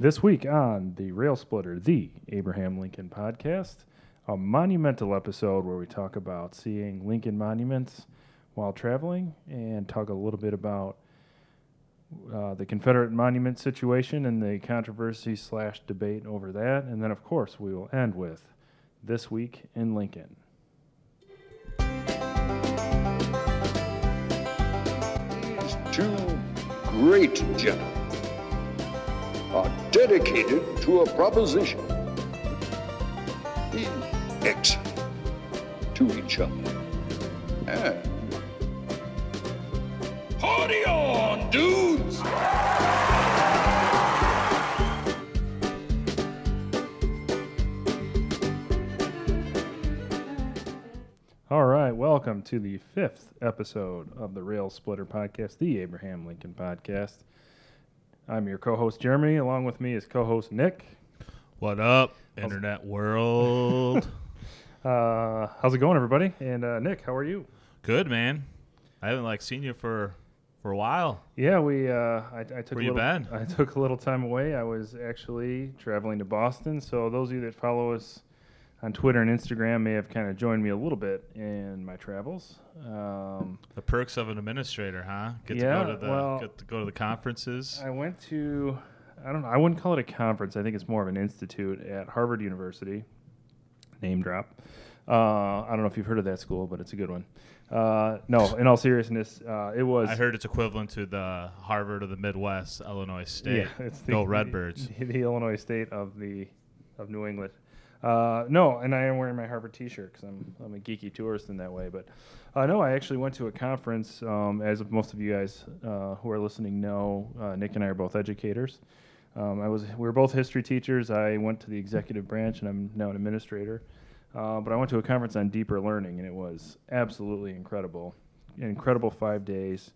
This week on the Rail Splitter, the Abraham Lincoln podcast, a monumental episode where we talk about seeing Lincoln monuments while traveling and talk a little bit about uh, the Confederate monument situation and the controversy slash debate over that. And then, of course, we will end with This Week in Lincoln. These two great gentlemen are dedicated to a proposition. Excellent to each other. And party on, dudes! All right, welcome to the fifth episode of the Rail Splitter podcast, the Abraham Lincoln podcast. I'm your co host, Jeremy. Along with me is co host Nick. What up, internet world? Uh, how's it going, everybody? And uh, Nick, how are you? Good, man. I haven't like seen you for for a while. Yeah, we. Uh, I, I took Where a you little, been? I took a little time away. I was actually traveling to Boston. So those of you that follow us on Twitter and Instagram may have kind of joined me a little bit in my travels. Um, The perks of an administrator, huh? Get Yeah, to go to the well- get to go to the conferences. I went to. I don't know. I wouldn't call it a conference. I think it's more of an institute at Harvard University. Name drop. Uh, I don't know if you've heard of that school, but it's a good one. Uh, no, in all seriousness, uh, it was. I heard it's equivalent to the Harvard of the Midwest, Illinois State. Yeah, it's the, Go Redbirds. The, the Illinois State of the of New England. Uh, no, and I am wearing my Harvard T-shirt because I'm I'm a geeky tourist in that way. But uh, no, I actually went to a conference. Um, as most of you guys uh, who are listening know, uh, Nick and I are both educators. Um, I was we were both history teachers. I went to the executive branch, and I'm now an administrator. Uh, but I went to a conference on deeper learning, and it was absolutely incredible. An incredible five days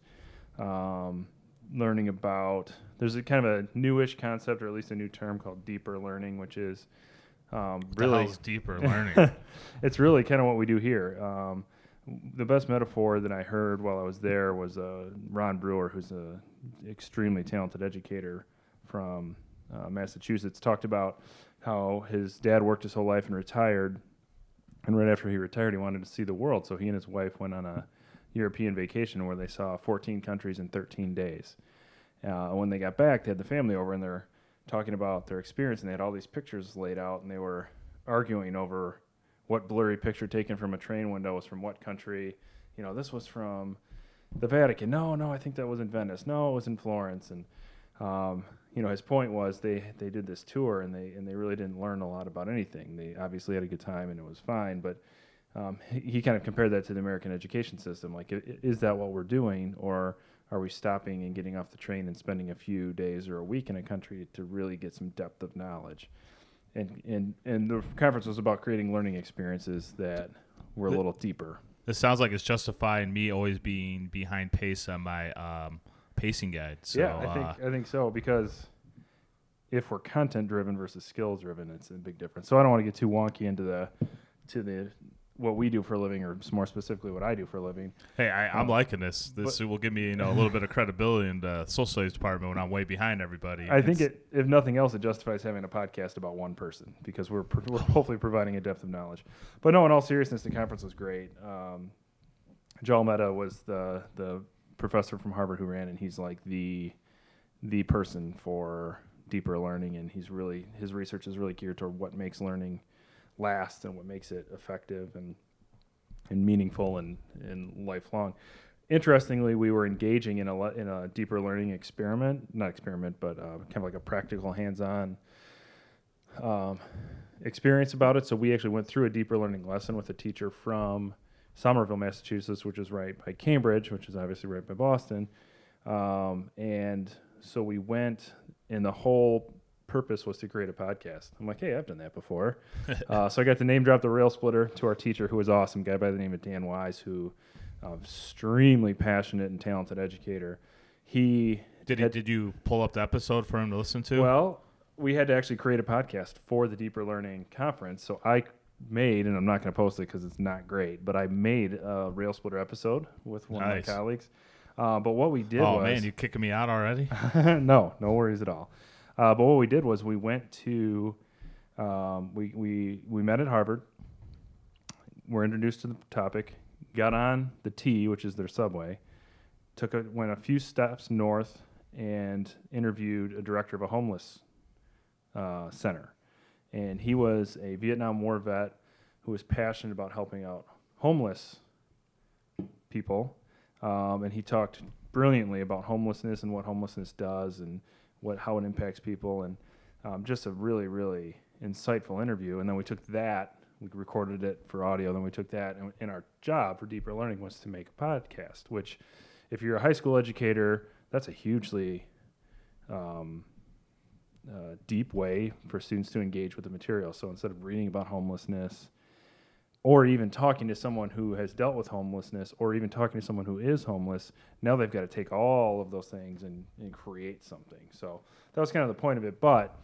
um, learning about there's a kind of a newish concept or at least a new term called deeper learning which is um, really deeper learning. it's really kind of what we do here um, the best metaphor that i heard while i was there was uh, ron brewer who's an extremely talented educator from uh, massachusetts talked about how his dad worked his whole life and retired and right after he retired he wanted to see the world so he and his wife went on a European vacation where they saw 14 countries in 13 days. Uh, when they got back, they had the family over and they're talking about their experience, and they had all these pictures laid out, and they were arguing over what blurry picture taken from a train window was from what country. You know, this was from the Vatican. No, no, I think that was in Venice. No, it was in Florence. And um, you know, his point was they they did this tour and they and they really didn't learn a lot about anything. They obviously had a good time and it was fine, but um, he, he kind of compared that to the American education system. Like, is that what we're doing, or are we stopping and getting off the train and spending a few days or a week in a country to really get some depth of knowledge? And and and the conference was about creating learning experiences that were a little deeper. this sounds like it's justifying me always being behind pace on my um, pacing guide. So yeah, I uh, think I think so because if we're content driven versus skills driven, it's a big difference. So I don't want to get too wonky into the to the what we do for a living, or more specifically, what I do for a living. Hey, I, I'm Uh, liking this. This will give me, you know, a little bit of credibility in the social studies department when I'm way behind everybody. I think it, if nothing else, it justifies having a podcast about one person because we're we're hopefully providing a depth of knowledge. But no, in all seriousness, the conference was great. Um, Jal Mehta was the the professor from Harvard who ran, and he's like the the person for deeper learning, and he's really his research is really geared toward what makes learning last and what makes it effective and and meaningful and, and lifelong. Interestingly, we were engaging in a le- in a deeper learning experiment, not experiment, but uh, kind of like a practical, hands-on um, experience about it. So we actually went through a deeper learning lesson with a teacher from Somerville, Massachusetts, which is right by Cambridge, which is obviously right by Boston. Um, and so we went, and the whole purpose was to create a podcast. I'm like, hey, I've done that before. uh, so I got to name drop the rail splitter to our teacher, who was awesome, guy by the name of Dan Wise, who uh, extremely passionate and talented educator. He Did he, had- did you pull up the episode for him to listen to? well, we had to actually create a podcast for the Deeper Learning Conference. So I made, and I'm not going to post it because it's not great, but I made a Rail Splitter episode with one Nice. of my colleagues. Uh, but what we did oh was man, you kicking me out already? no, no worries at all. Uh, but what we did was we went to, um, we, we, we met at Harvard. We're introduced to the topic, got on the T, which is their subway, took a, went a few steps north and interviewed a director of a homeless uh, center. And he was a Vietnam War vet who was passionate about helping out homeless people. Um, and he talked brilliantly about homelessness and what homelessness does and what how it impacts people. And um, just a really, really insightful interview. And then we took that, we recorded it for audio. Then we took that, and, our job for deeper learning was to make a podcast. Which, if you're a high school educator, that's a hugely um, uh, deep way for students to engage with the material. So instead of reading about homelessness, or even talking to someone who has dealt with homelessness, or even talking to someone who is homeless, now they've got to take all of those things and, and create something. So that was kind of the point of it. But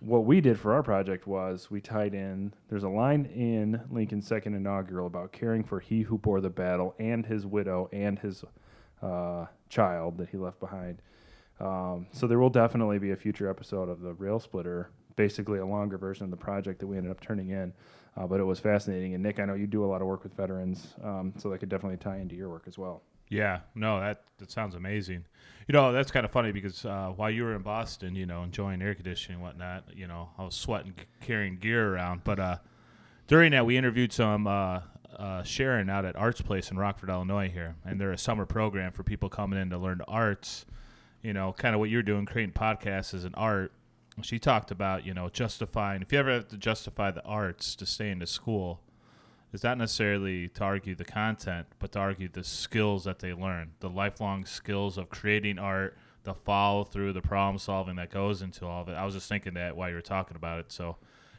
what we did for our project was we tied in, there's a line in Lincoln's second inaugural about caring for he who bore the battle and his widow and his uh, child that he left behind. Um, so there will definitely be a future episode of the Rail Splitter, basically a longer version of the project that we ended up turning in. Uh, but it was fascinating. And Nick, I know you do a lot of work with veterans, um, so that could definitely tie into your work as well. Yeah, no, that that sounds amazing. You know, that's kind of funny because uh, while you were in Boston, you know, enjoying air conditioning and whatnot, you know, I was sweating carrying gear around. But uh, during that, we interviewed some uh, uh, Sharon out at Arts Place in Rockford, Illinois, here, and they're a summer program for people coming in to learn arts. You know, kind of what you're doing, creating podcasts as an art. She talked about, you know, justifying. If you ever have to justify the arts to stay into school, is not necessarily to argue the content, but to argue the skills that they learn, the lifelong skills of creating art, the follow through, the problem solving that goes into all of it. I was just thinking that while you were talking about it. So,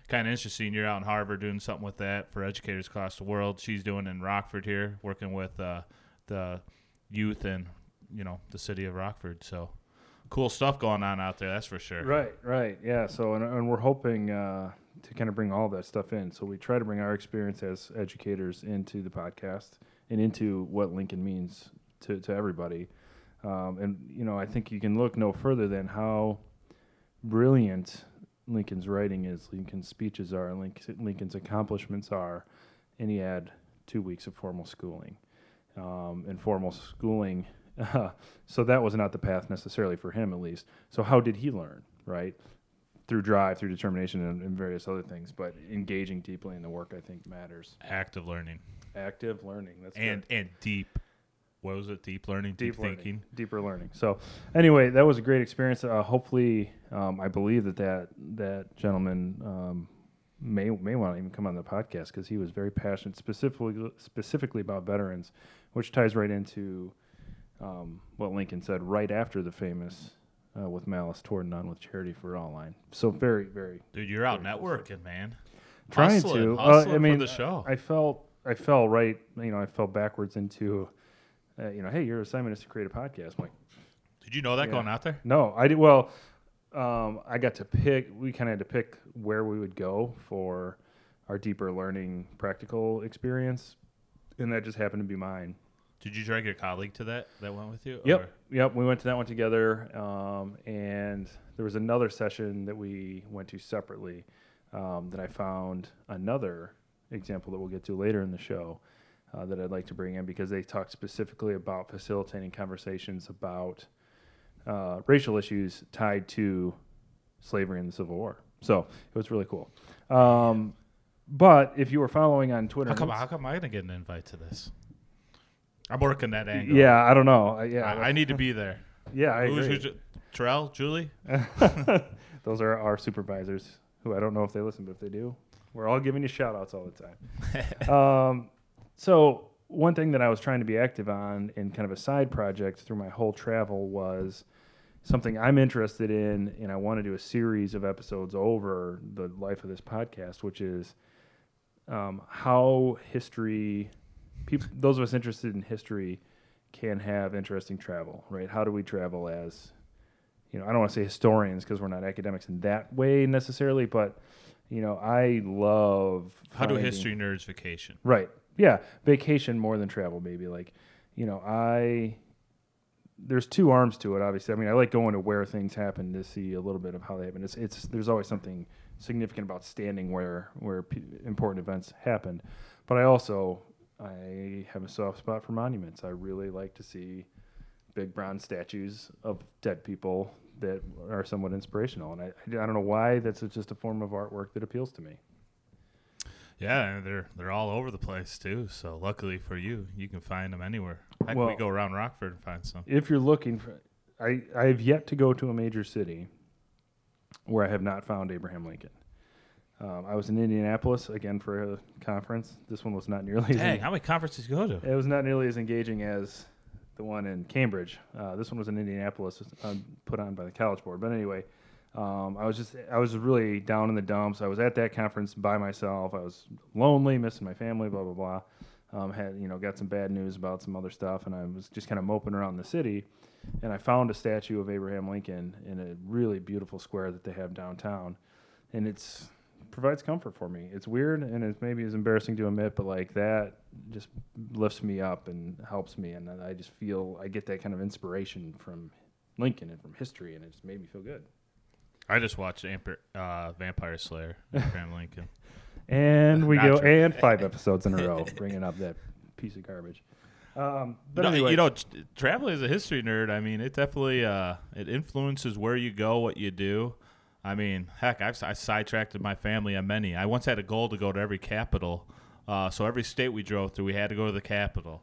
kind of interesting. You're out in Harvard doing something with that for educators across the world. She's doing in Rockford here, working with uh, the youth and you know the city of Rockford. So, cool stuff going on out there. That's for sure. Right, right, yeah. So, and, and we're hoping uh, to kind of bring all that stuff in. So we try to bring our experience as educators into the podcast and into what Lincoln means to to everybody. Um, and you know, I think you can look no further than how brilliant Lincoln's writing is, Lincoln's speeches are, Lincoln, Lincoln's accomplishments are, and he had two weeks of formal schooling. Um, and formal schooling, so that was not the path necessarily for him, at least. So how did he learn, right? Through drive, through determination, and, and various other things. But engaging deeply in the work, I think, matters. Active learning Active learning. That's and good. and deep. What was it? Deep learning, deep, deep learning, thinking. deeper learning. So, anyway, that was a great experience. Uh, hopefully, um, I believe that that that gentleman um, may may want to even come on the podcast because he was very passionate, specifically specifically about veterans, which ties right into um, what Lincoln said right after the famous uh, "With malice toward none, with charity for all" line. So very very Dude, you're out networking, man. trying Hustling, to. Uh, I mean, for the show. I felt I fell right. You know, I fell backwards into. Uh, you know, hey, your assignment is to create a podcast. I'm like, Did you know that Yeah. going out there? no, I did. Well, um, I got to pick. We kind of had to pick where we would go for our deeper learning practical experience, and that just happened to be mine. Did you drag your colleague to that that went with you? Yep, Or- yep. We went to that one together, um, and there was another session that we went to separately um, that I found another example that we'll get to later in the show uh, that I'd like to bring in because they talked specifically about facilitating conversations about uh, racial issues tied to slavery and the Civil War. So it was really cool. Um, but if you were following on Twitter, How come? How come I didn't get an invite to this? I'm working that angle. yeah, I don't know. I, yeah, I, I need to be there. yeah, I Who's, agree. who's, Terrell, Julie. Those are our supervisors, who I don't know if they listen, but if they do, we're all giving you shout outs all the time. um, so, one thing that I was trying to be active on in kind of a side project through my whole travel was something I'm interested in, and I want to do a series of episodes over the life of this podcast, which is um, how history, people, those of us interested in history, can have interesting travel, right? How do we travel as you know, I don't want to say historians because we're not academics in that way necessarily, but you know, I love How do history nerds vacation? Right. Yeah, vacation more than travel maybe like, you know, I there's two arms to it. Obviously, I mean, I like going to where things happen to see a little bit of how they happen. It's, it's there's always something significant about standing where where p- important events happened, but I also I have a soft spot for monuments. I really like to see big bronze statues of dead people that are somewhat inspirational, and I I don't know why that's just a form of artwork that appeals to me. Yeah, they're they're all over the place too. So luckily for you, you can find them anywhere. Heck, Well- we go around Rockford and find some. if you're looking for, I I have yet to go to a major city where I have not found Abraham Lincoln. Um, I was in Indianapolis again for a conference. This one was not nearly as Dang, how many conferences you go to? it was not nearly as engaging as the one in Cambridge. Uh, this one was in Indianapolis, uh, put on by the College Board. But anyway, um, I was just I was really down in the dumps. I was at that conference by myself. I was lonely, missing my family, blah blah blah. Um, had you know got some bad news about some other stuff, and I was just kind of moping around the city. And I found a statue of Abraham Lincoln in a really beautiful square that they have downtown, and it's provides comfort for me. It's weird and it's maybe it's embarrassing to admit, but like that just lifts me up and helps me, and I just feel I get that kind of inspiration from Lincoln and from history, and it just made me feel good. I just watched Amper, uh, Vampire Slayer, Abraham Lincoln. And we go true. and five episodes in a row, bringing up that piece of garbage. Um, but you know, anyway, you know, t- traveling as a history nerd, I mean, it definitely uh, it influences where you go, what you do. I mean, heck, I've I sidetracked my family on many. I once had a goal to go to every capital. Uh, so every state we drove through, we had to go to the capital.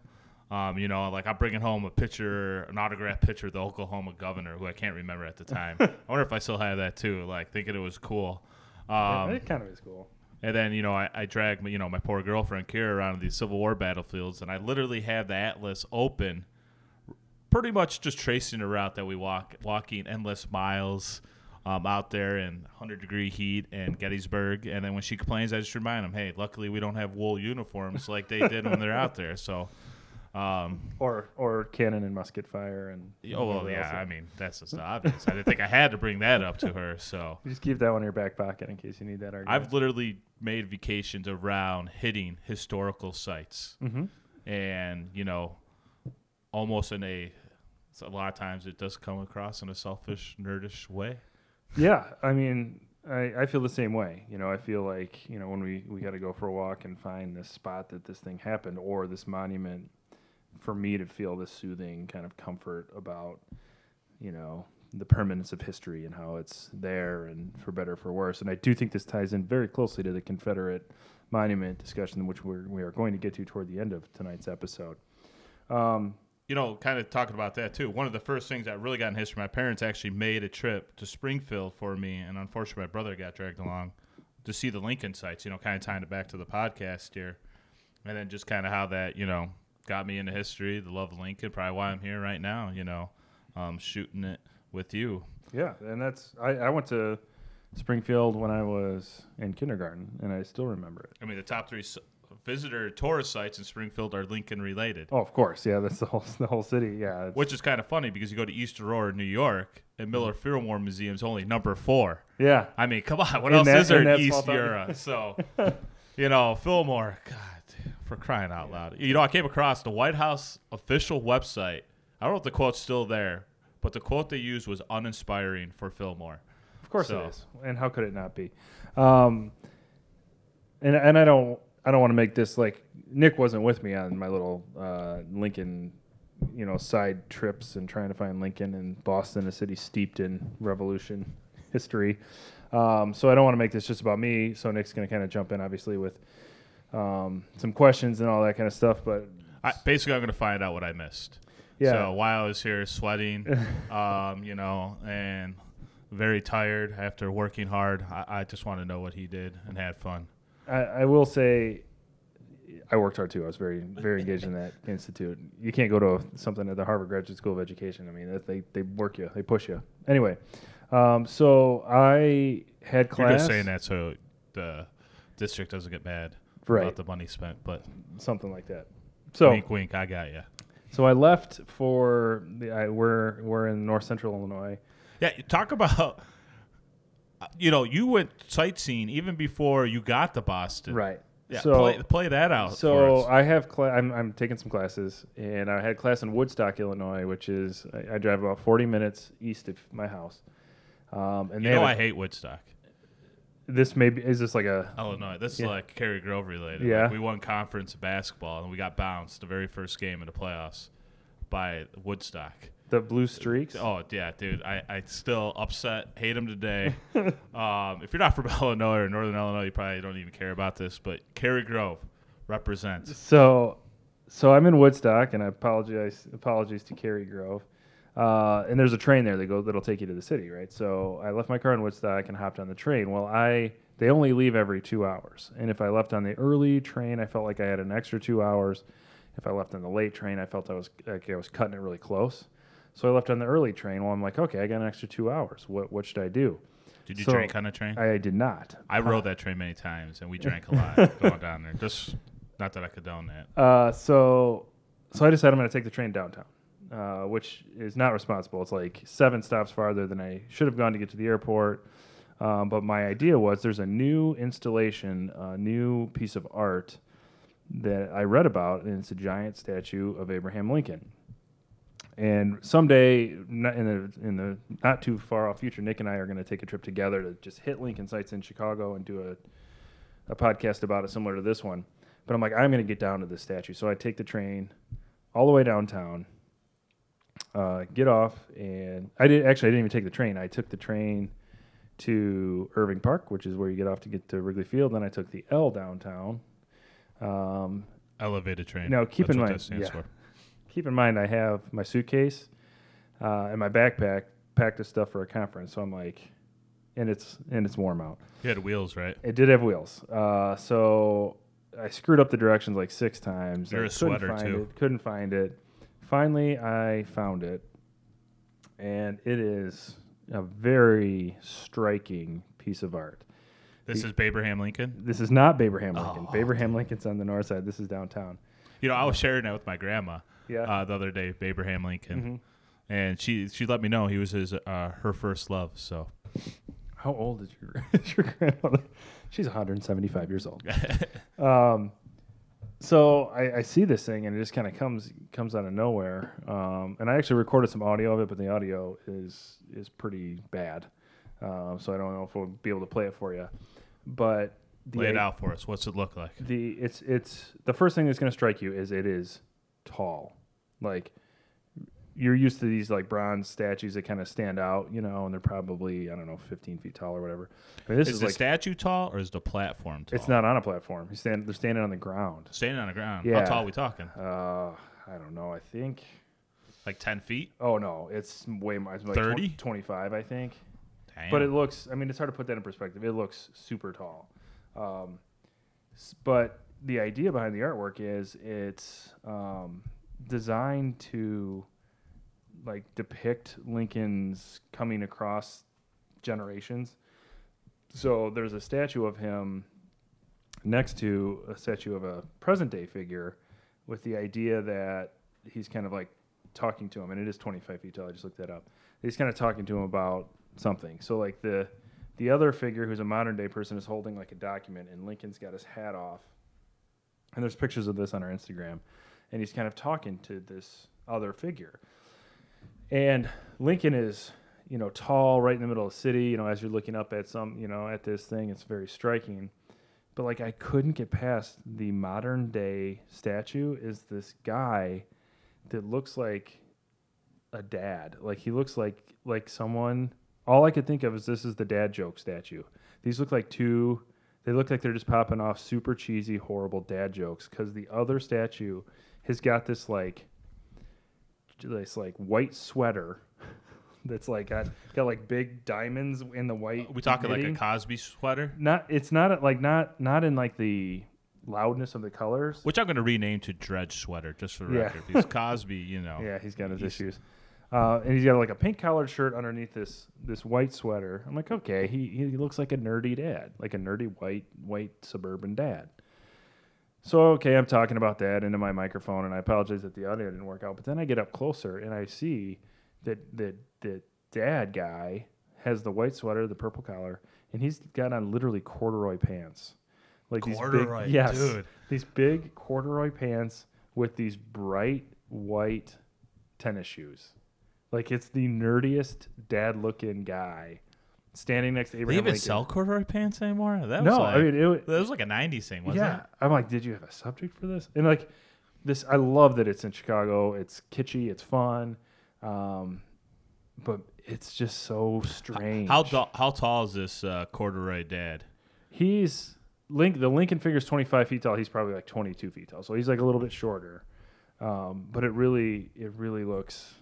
Um, you know, like I'm bringing home a picture, an autographed picture of the Oklahoma governor, who I can't remember at the time. I wonder if I still have that too. Like thinking it was cool. Um, it kind of is cool. and then you know I, I drag my- you know my poor girlfriend Kira around these Civil War battlefields, and I literally have the atlas open, pretty much just tracing a route that we walk, walking endless miles um, out there in 100 degree heat in Gettysburg. And then when she complains, I just remind them, hey, luckily we don't have wool uniforms like they did when they're out there. So, um, Or or cannon and musket fire and oh well, yeah. I mean that's just obvious. I didn't think I had to bring that up to her. So. You just keep that one in your back pocket in case you need that argument. I've literally made vacations around hitting historical sites, Mhm. and you know, almost in a a lot of times it does come across in a selfish, nerdish way. Yeah, I mean, I, I feel the same way. You know, I feel like you know when we we got to go for a walk and find this spot that this thing happened or this monument, for me to feel this soothing kind of comfort about, you know, the permanence of history and how it's there and for better or for worse. And I do think this ties in very closely to the Confederate monument discussion, which we're we are going to get to toward the end of tonight's episode. Um, You know, kind of talking about that too. One of the first things that really got in history, my parents actually made a trip to Springfield for me, and unfortunately, my brother got dragged along to see the Lincoln sites. You know, kind of tying it back to the podcast here, and then just kind of how that you know got me into history, the love of Lincoln, probably why I'm here right now. You know, um, shooting it with you. Yeah, and that's I, I went to Springfield when I was in kindergarten, and I still remember it. I mean, the top three visitor tourist sites in Springfield are Lincoln related, Oh, of course, yeah, that's the whole the whole city. Yeah, which is kind of funny because you go to East Aurora, New York, and Millard Fillmore Museum's only number four. yeah, I mean, come on, what In else that- is there in in, East Aurora? So, you know, Fillmore, God, for crying out loud. You know, I came across the White House official website. I don't know if the quote's still there, but the quote they used was uninspiring for Fillmore. of course So- it is. And how could it not be? Um, and and I don't I don't want to make this like Nick wasn't with me on my little uh, Lincoln, you know, side trips and trying to find Lincoln in Boston, a city steeped in Revolution history. Um, so I don't want to make this just about me. So Nick's going to kind of jump in, obviously, with um, some questions and all that kind of stuff. But I, basically, I'm going to find out what I missed. Yeah. So while I was here sweating, um, you know, and very tired after working hard, I, I just want to know what he did and had fun. I, I will say, I worked hard too. I was very, very engaged in that institute. You can't go to something at the Harvard Graduate School of Education. I mean, that- they they work you, they push you. Anyway, um, so I had class. You're just saying that so the district doesn't get mad Right. about the money spent, but something like that. So wink, wink, I got you. so I left for the. I, we're we're in North Central Illinois. Yeah, talk about. You know, you went sightseeing even before you got to Boston. Right. Yeah, So- play, play that out. for So. I have cla- I'm I'm taking some classes, and I had class in Woodstock, Illinois, which is I, I drive about 40 minutes east of my house. Um, and you know have I a- hate Woodstock. this maybe is this like a Illinois. This Yeah. is like Cary Grove related. Yeah. Like, we won conference basketball and we got bounced the very first game in the playoffs by Woodstock. The Blue Streaks? Oh yeah, dude. I, I still upset, hate him today. um, if you're not from Illinois or Northern Illinois, you probably don't even care about this. But Cary Grove represents. So, so I'm in Woodstock, and I apologize apologies to Cary Grove. Uh, and there's a train there that goes that'll take you to the city, right? So I left my car in Woodstock and hopped on the train. Well, I they only leave every two hours, and if I left on the early train, I felt like I had an extra two hours. If I left on the late train, I felt I was like I was cutting it really close. So I left on the early train. Well, I'm like, okay, I got an extra two hours. What what should I do? Did you So, drink on the train? I did not. I rode that train many times, and we drank a lot going down there. Just not that I condone that. Uh, so, so I decided I'm going to take the train downtown, uh, which is not responsible. It's like seven stops farther than I should have gone to get to the airport. Um, but my idea was there's a new installation, a new piece of art that I read about, and it's a giant statue of Abraham Lincoln. And someday, in the in the not too far off future, Nick and I are going to take a trip together to just hit Lincoln sites in Chicago and do a a podcast about it similar to this one. But I'm like, I'm going to get down to this statue. So I take the train all the way downtown, uh, get off, and I did actually I didn't even take the train. I took the train to Irving Park, which is where you get off to get to Wrigley Field. Then I took the L downtown. Um, Elevated train. Now, keep That's in mind- yeah. Keep in mind, I have my suitcase uh, and my backpack packed with stuff for a conference. So I'm like, and it's and it's warm out. You had wheels, right? It did have wheels. Uh, so I screwed up the directions like six times. You're a couldn't sweater, find too. It, couldn't find it. Finally, I found it, and it is a very striking piece of art. This is Abraham Lincoln. This is not Baberham Lincoln. Oh, Baberham Lincoln's on the north side. This is downtown. You know, I was sharing that with my grandma Yeah. uh, the other day, Abraham Lincoln, Mhm. and she she let me know he was his uh, her first love. So How old is your, is your grandmother? She's 175 years old. um, so I, I see this thing and it just kind of comes comes out of nowhere. Um, and I actually recorded some audio of it, but the audio is is pretty bad. Um, so I don't know if we'll be able to play it for you. But the lay it out for us. What's it look like? the it's it's the first thing that's going to strike you is it is tall like you're used to these like bronze statues that kind of stand out you know and they're probably i don't know 15 feet tall or whatever but this Is, is, the like statue tall or is the platform tall? it's not on a platform you stand they're standing on the ground standing on the ground. Yeah. How tall are we talking? uh i don't know i think Like ten feet? oh no it's way more it's like 30? 20 25 i think Damn. but it looks i mean it's hard to put that in perspective it looks super tall um, but the idea behind the artwork is it's um, designed to like depict lincoln's coming across generations. So there's a statue of him next to a statue of a present day figure with the idea that he's kind of like talking to him and it is 25 feet tall i just looked that up. He's kind of talking to him about something. So like the the other figure who's a modern day person is holding like a document and lincoln's got his hat off and there's pictures of this on our instagram and he's kind of talking to this other figure and lincoln is you know tall right in the middle of the city you know as you're looking up at some you know at this thing it's very striking but like I couldn't get past the modern day statue is this guy that looks like a dad. Like he looks like like someone all I could think of is this is the dad joke statue. These look like two they look like they're just popping off super cheesy horrible dad jokes cuz the other statue has got this like this like white sweater that's like got, got like big diamonds in the white we talking like a Cosby sweater, not it's not like not not in like the loudness of the colors. which I'm going to rename to Dredge sweater just for the Yeah. record. Because Cosby, you know, Yeah, he's got his He's- issues. Uh, and he's got like a pink collared shirt underneath this this white sweater. I'm like, okay, he he looks like a nerdy dad, like a nerdy white white suburban dad. So okay, I'm talking about that into my microphone, and I apologize that the audio didn't work out. But then I get up closer and I see that that that dad guy has the white sweater, the purple collar, and he's got on literally corduroy pants. like these big, yes, dude. these big corduroy pants with these bright white tennis shoes. Like it's the nerdiest dad-looking guy standing next to Abraham. Lincoln. They even Lincoln. sell corduroy pants anymore? That was no, like, I mean it, that was like a '90s thing, wasn't yeah, it? I'm like, did you have a subject for this? And like this, I love that it's in Chicago. It's kitschy, it's fun, um, but it's just so strange. How how tall is this uh, corduroy dad? he's Link. The Lincoln figure's 25 feet tall. He's probably like 22 feet tall, so he's like a little bit shorter. Um, but it really, it really looks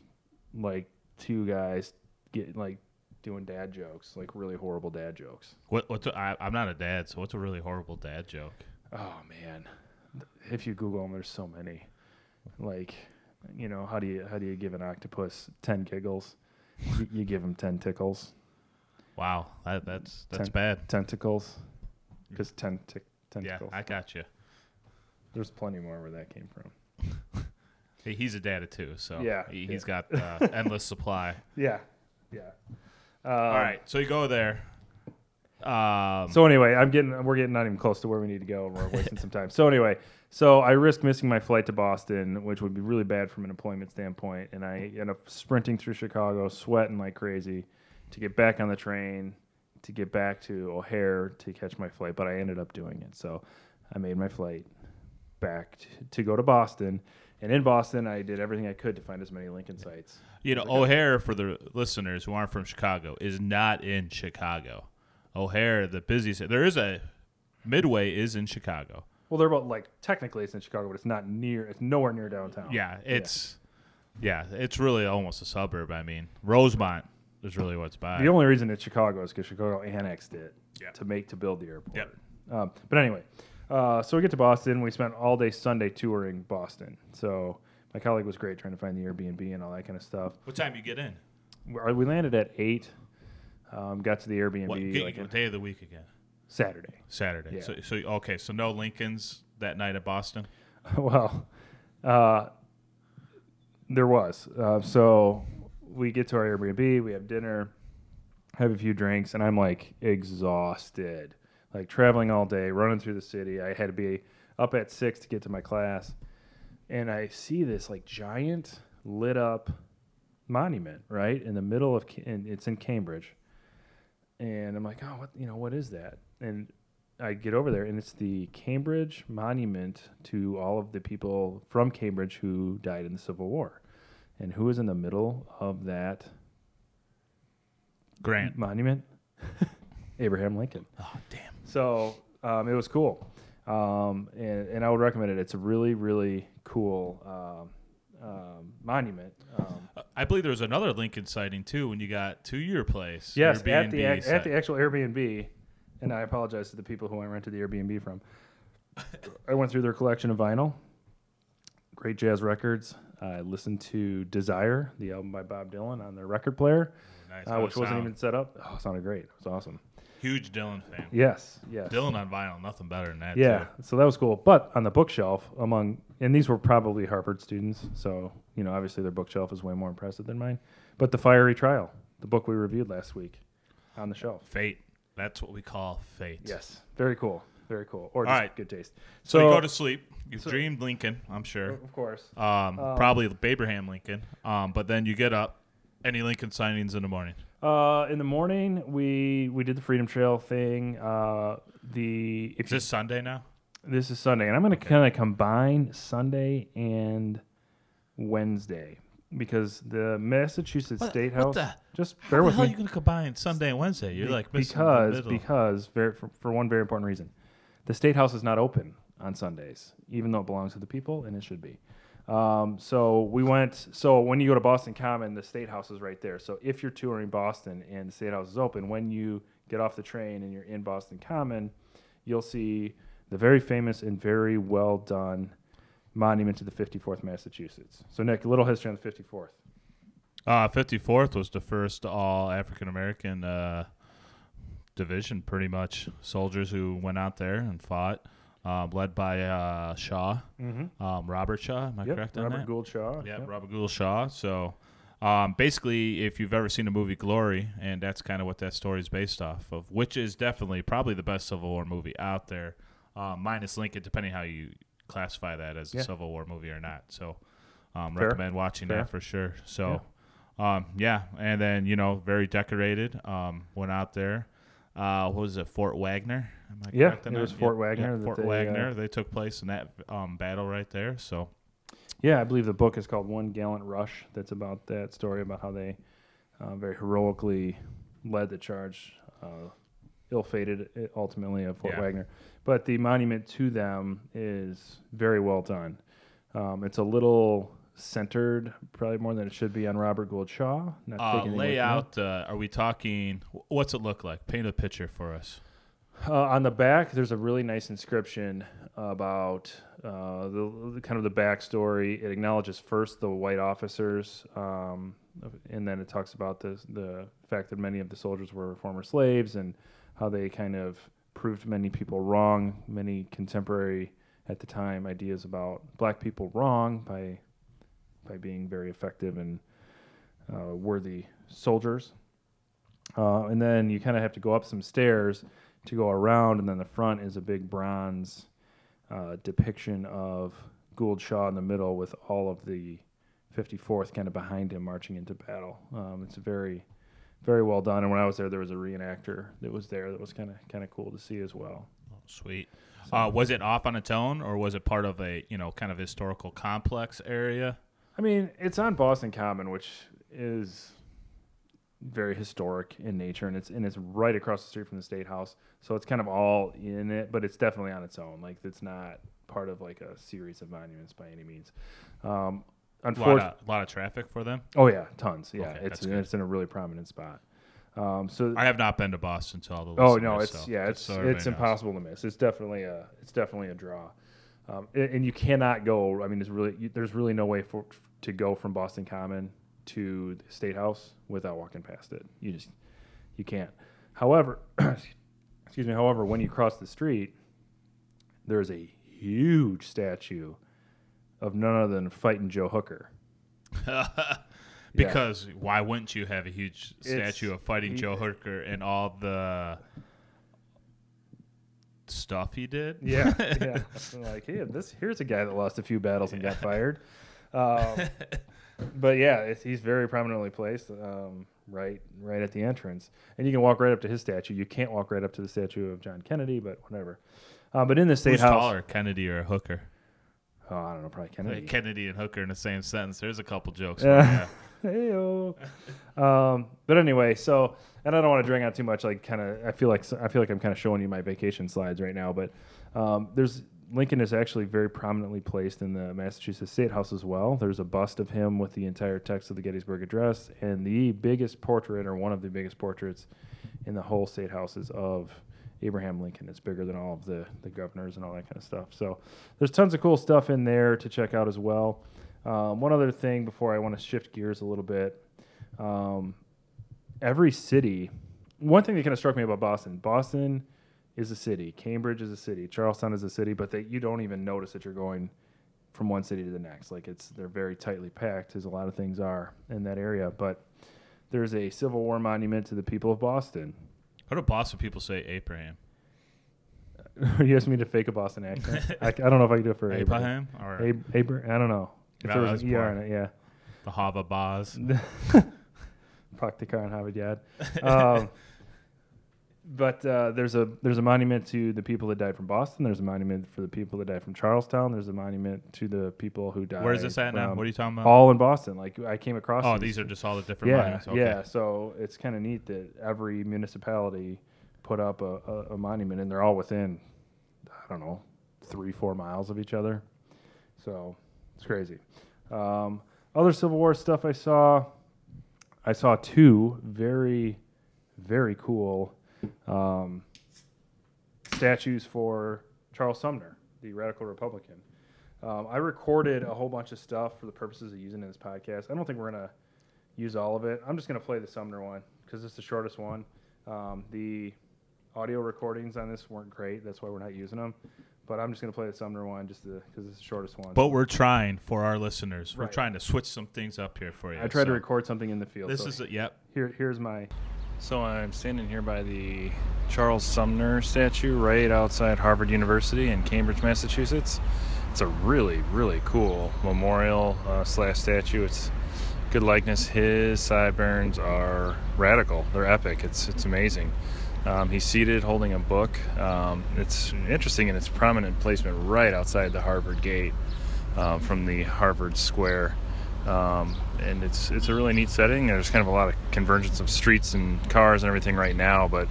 like two guys getting like doing dad jokes, like really horrible dad jokes. What what's a, I, I'm not a dad, so what's a really horrible dad joke? Oh man, if you Google them, there's so many. Like, you know, how do you how do you give an octopus ten giggles? you, you give him ten tickles, Wow, that, that's that's Ten- bad. tentacles, because ten tic- Yeah, tentacles. I got you. There's plenty more where that came from. Hey, he's a dad too, so Yeah, he, yeah. he's got uh, endless supply. Yeah, yeah. Um, All right, so you go there. Um, So anyway, I'm getting we're getting not even close to where we need to go, and we're wasting some time. So anyway, so I risk missing my flight to Boston, which would be really bad from an employment standpoint, and I end up sprinting through Chicago, sweating like crazy, to get back on the train, to get back to O'Hare to catch my flight. But I ended up doing it, so I made my flight back t- to go to Boston. And in Boston, I did everything I could to find as many Lincoln sites. you know, O'Hare for the listeners who aren't from Chicago is not in Chicago. O'Hare, the busiest. There is a Midway is in Chicago. Well, they're about like technically it's in Chicago, but it's not near. It's nowhere near downtown. Yeah, it's yeah, it's really almost a suburb. I mean, Rosemont is really what's by. The only reason it's Chicago is because Chicago annexed it Yeah. to make to build the airport. Yep. Um, but anyway, uh, so we get to Boston. We spent all day Sunday touring Boston. So my colleague was great trying to find the Airbnb and all that kind of stuff. what time you get in? We we landed at eight. Um, got to the Airbnb What, get, like what day of the week again? Saturday. Saturday. Yeah. So, so okay, so no Lincolns that night at Boston. well, uh, there was. Uh, so we get to our Airbnb, we have dinner, have a few drinks, and I'm like exhausted. Like traveling all day, running through the city. I had to be up at six to get to my class. And I see this like giant lit up monument right in the middle of, and it's in Cambridge. And I'm like, oh, what, you know, what is that? And I get over there, and it's the Cambridge Monument to all of the people from Cambridge who died in the Civil War. And who is in the middle of that Grant. monument? Abraham Lincoln. Oh damn. So um, it was cool, um, and, and I would recommend it. It's a really, really cool um, um, monument. Um, I believe there was another Lincoln sighting too when you got to your place. yes, your at the at the actual Airbnb, and I apologize to the people who I rented the Airbnb from. I went through their collection of vinyl, great jazz records. I listened to Desire, the album by Bob Dylan, on their record player, Nice. uh, which wasn't sound? even set up. Oh, it sounded great. It was awesome. Huge Dylan fan. Yes, yes. Dylan on vinyl, nothing better than that. Yeah, too. so that was cool. But on the bookshelf, among and these were probably Harvard students, so you know obviously their bookshelf is way more impressive than mine. But the Fiery Trial, the book we reviewed last week, on the shelf. Fate. That's what we call fate. Yes, very cool, very cool. Or All just right. good taste. So, So, you go to sleep. You dreamed Lincoln, I'm sure. of course. Um, probably Abraham Lincoln. Um, but then you get up. Any Lincoln signings in the morning? Uh, in the morning, we we did the Freedom Trail thing. Uh, the if Is you, this Sunday now? this is Sunday, and I'm going to kind of combine Sunday and Wednesday because the Massachusetts What- State House. the- just How bear the with hell me. are you going to combine Sunday and Wednesday? You're Be- like missing because the because very for, for one very important reason, the state house is not open on Sundays, even though it belongs to the people and it should be. Um, so we went. So when you go to Boston Common, the state house is right there. So if you're touring Boston and the state house is open, when you get off the train and you're in Boston Common, you'll see the very famous and very well done monument to the 54th Massachusetts. So Nick, a little history on the 54th. Uh, 54th was the first all African American uh, division, pretty much. Soldiers who went out there and fought, um, led by uh, Shaw, um, Robert Shaw. Am I Yep, correct on Robert that? Gould Shaw. Yeah, Yep. Robert Gould Shaw. So um, basically, if you've ever seen the movie Glory, and that's kind of what that story is based off of, which is definitely probably the best Civil War movie out there. uh, minus Lincoln, depending how you classify that as a Yeah. Civil War movie or not. So, um, recommend watching Fair. that for sure. So, um, yeah, and then you know, very decorated. Um, went out there. Uh, what was it, Fort Wagner? Am I Yeah, correct it was Fort Wagner that Fort they, uh, Wagner. They took place in that um, battle right there. So, Yeah, I believe the book is called One Gallant Rush. That's about that story about how they uh, very heroically led the charge, uh, ill-fated uh, ultimately of Fort Yeah. Wagner. But the monument to them is very well done. Um, it's a little centered, probably more than it should be on Robert Gould Shaw. Uh, taking anything away from him. layout. Uh, are we talking? What's it look like? Paint a picture for us. Uh, on the back, there's a really nice inscription about uh, the, the kind of the backstory. It acknowledges first the white officers, um, and then it talks about the the fact that many of the soldiers were former slaves and how they kind of proved many people wrong, many contemporary at the time ideas about black people wrong by by being very effective and uh, worthy soldiers. Uh, and then you kind of have to go up some stairs to go around, and then the front is a big bronze uh, depiction of Gould Shaw in the middle with all of the 54th kind of behind him marching into battle. Um, it's very, very well done. And when I was there, there was a reenactor that was there that was kind of kind of cool to see as well. Oh, sweet. Uh, was it off on its own, or was it part of a you know kind of historical complex area? I mean, it's on Boston Common, which is very historic in nature, and it's and it's right across the street from the State House, so it's kind of all in it, but it's definitely on its own. Like it's not part of like a series of monuments by any means. Um, A lot, unfortunately, of, lot of traffic for them. oh yeah, tons. Yeah, Okay, it's it's in a really prominent spot. Um, so I have not been to Boston to all the. Oh no, it's so yeah, it's it's knows. impossible to miss. It's definitely a it's definitely a draw, um, and, and you cannot go. I mean, there's really you, there's really no way for to go from Boston Common to the State House without walking past it. You just you can't. However, excuse me. However, when you cross the street, there's a huge statue of none other than fighting Joe Hooker. because why wouldn't you have a huge It's- statue of fighting he- Joe Hooker and all the stuff he did? Yeah, yeah. Like, hey, this here's a guy that lost a few battles and got fired. Um, but yeah, it's, he's very prominently placed, um, right, right at the entrance, and you can walk right up to his statue. You can't walk right up to the statue of John Kennedy, but whatever. Uh, but in the state Who's house, taller, Kennedy or Hooker? oh, I don't know, probably Kennedy. Like Kennedy and Hooker in the same sentence. There's a couple jokes. Yeah. Heyo. um, but anyway, so and I don't want to drag out too much. Like, kind of, I feel like I feel like I'm kind of showing you my vacation slides right now. But um, there's Lincoln is actually very prominently placed in the Massachusetts State House as well. There's a bust of him with the entire text of the Gettysburg Address, and the biggest portrait, or one of the biggest portraits, in the whole State House is of Abraham Lincoln. It's bigger than all of the the governors and all that kind of stuff. So there's tons of cool stuff in there to check out as well. Um, one other thing before I want to shift gears a little bit. Um, every city, one thing that kind of struck me about Boston, Boston is a city, Cambridge is a city, Charlestown is a city, but they, you don't even notice that you're going from one city to the next. Like it's they're very tightly packed, as a lot of things are in that area. But there's a Civil War monument to the people of Boston. How do Boston people say Abraham? you asked me to fake a Boston accent. I, I don't know if I can do it for Abraham. Abraham or Ab- Abra- I don't know. If there was an ER in it, yeah. the Hava Baz? Praktikar and Harvard Yad. Um, but uh, there's a there's a monument to the people that died from Boston. There's a monument for the people that died from Charlestown. There's a monument to the people who died. Where is this at now? What are you talking about? all in Boston. Like I came across. oh, these are just all the different yeah, monuments. Okay. yeah. So it's kind of neat that every municipality put up a, a, a monument, and they're all within, I don't know, three four miles of each other. So it's crazy. Um, other Civil War stuff I saw. I saw two very, very cool um, statues for Charles Sumner, the radical Republican. Um, I recorded a whole bunch of stuff for the purposes of using in this podcast. I don't think we're gonna use all of it. I'm just gonna play the Sumner one because it's the shortest one. Um, the audio recordings on this weren't great. That's why we're not using them. But I'm just gonna play the Sumner one just because it's the shortest one. But we're trying for our listeners. We're Right. trying to switch some things up here for you. I tried to record something in the field. This so is a, yep. here. Here's my So I'm standing here by the Charles Sumner statue right outside Harvard University in Cambridge, Massachusetts. It's a really, really cool memorial uh, slash statue. It's good likeness. His sideburns are radical. They're epic. It's it's amazing. Um, he's seated holding a book. Um, it's interesting in its prominent placement right outside the Harvard gate um, from the Harvard Square. Um, and it's it's a really neat setting. There's kind of a lot of convergence of streets and cars and everything right now, but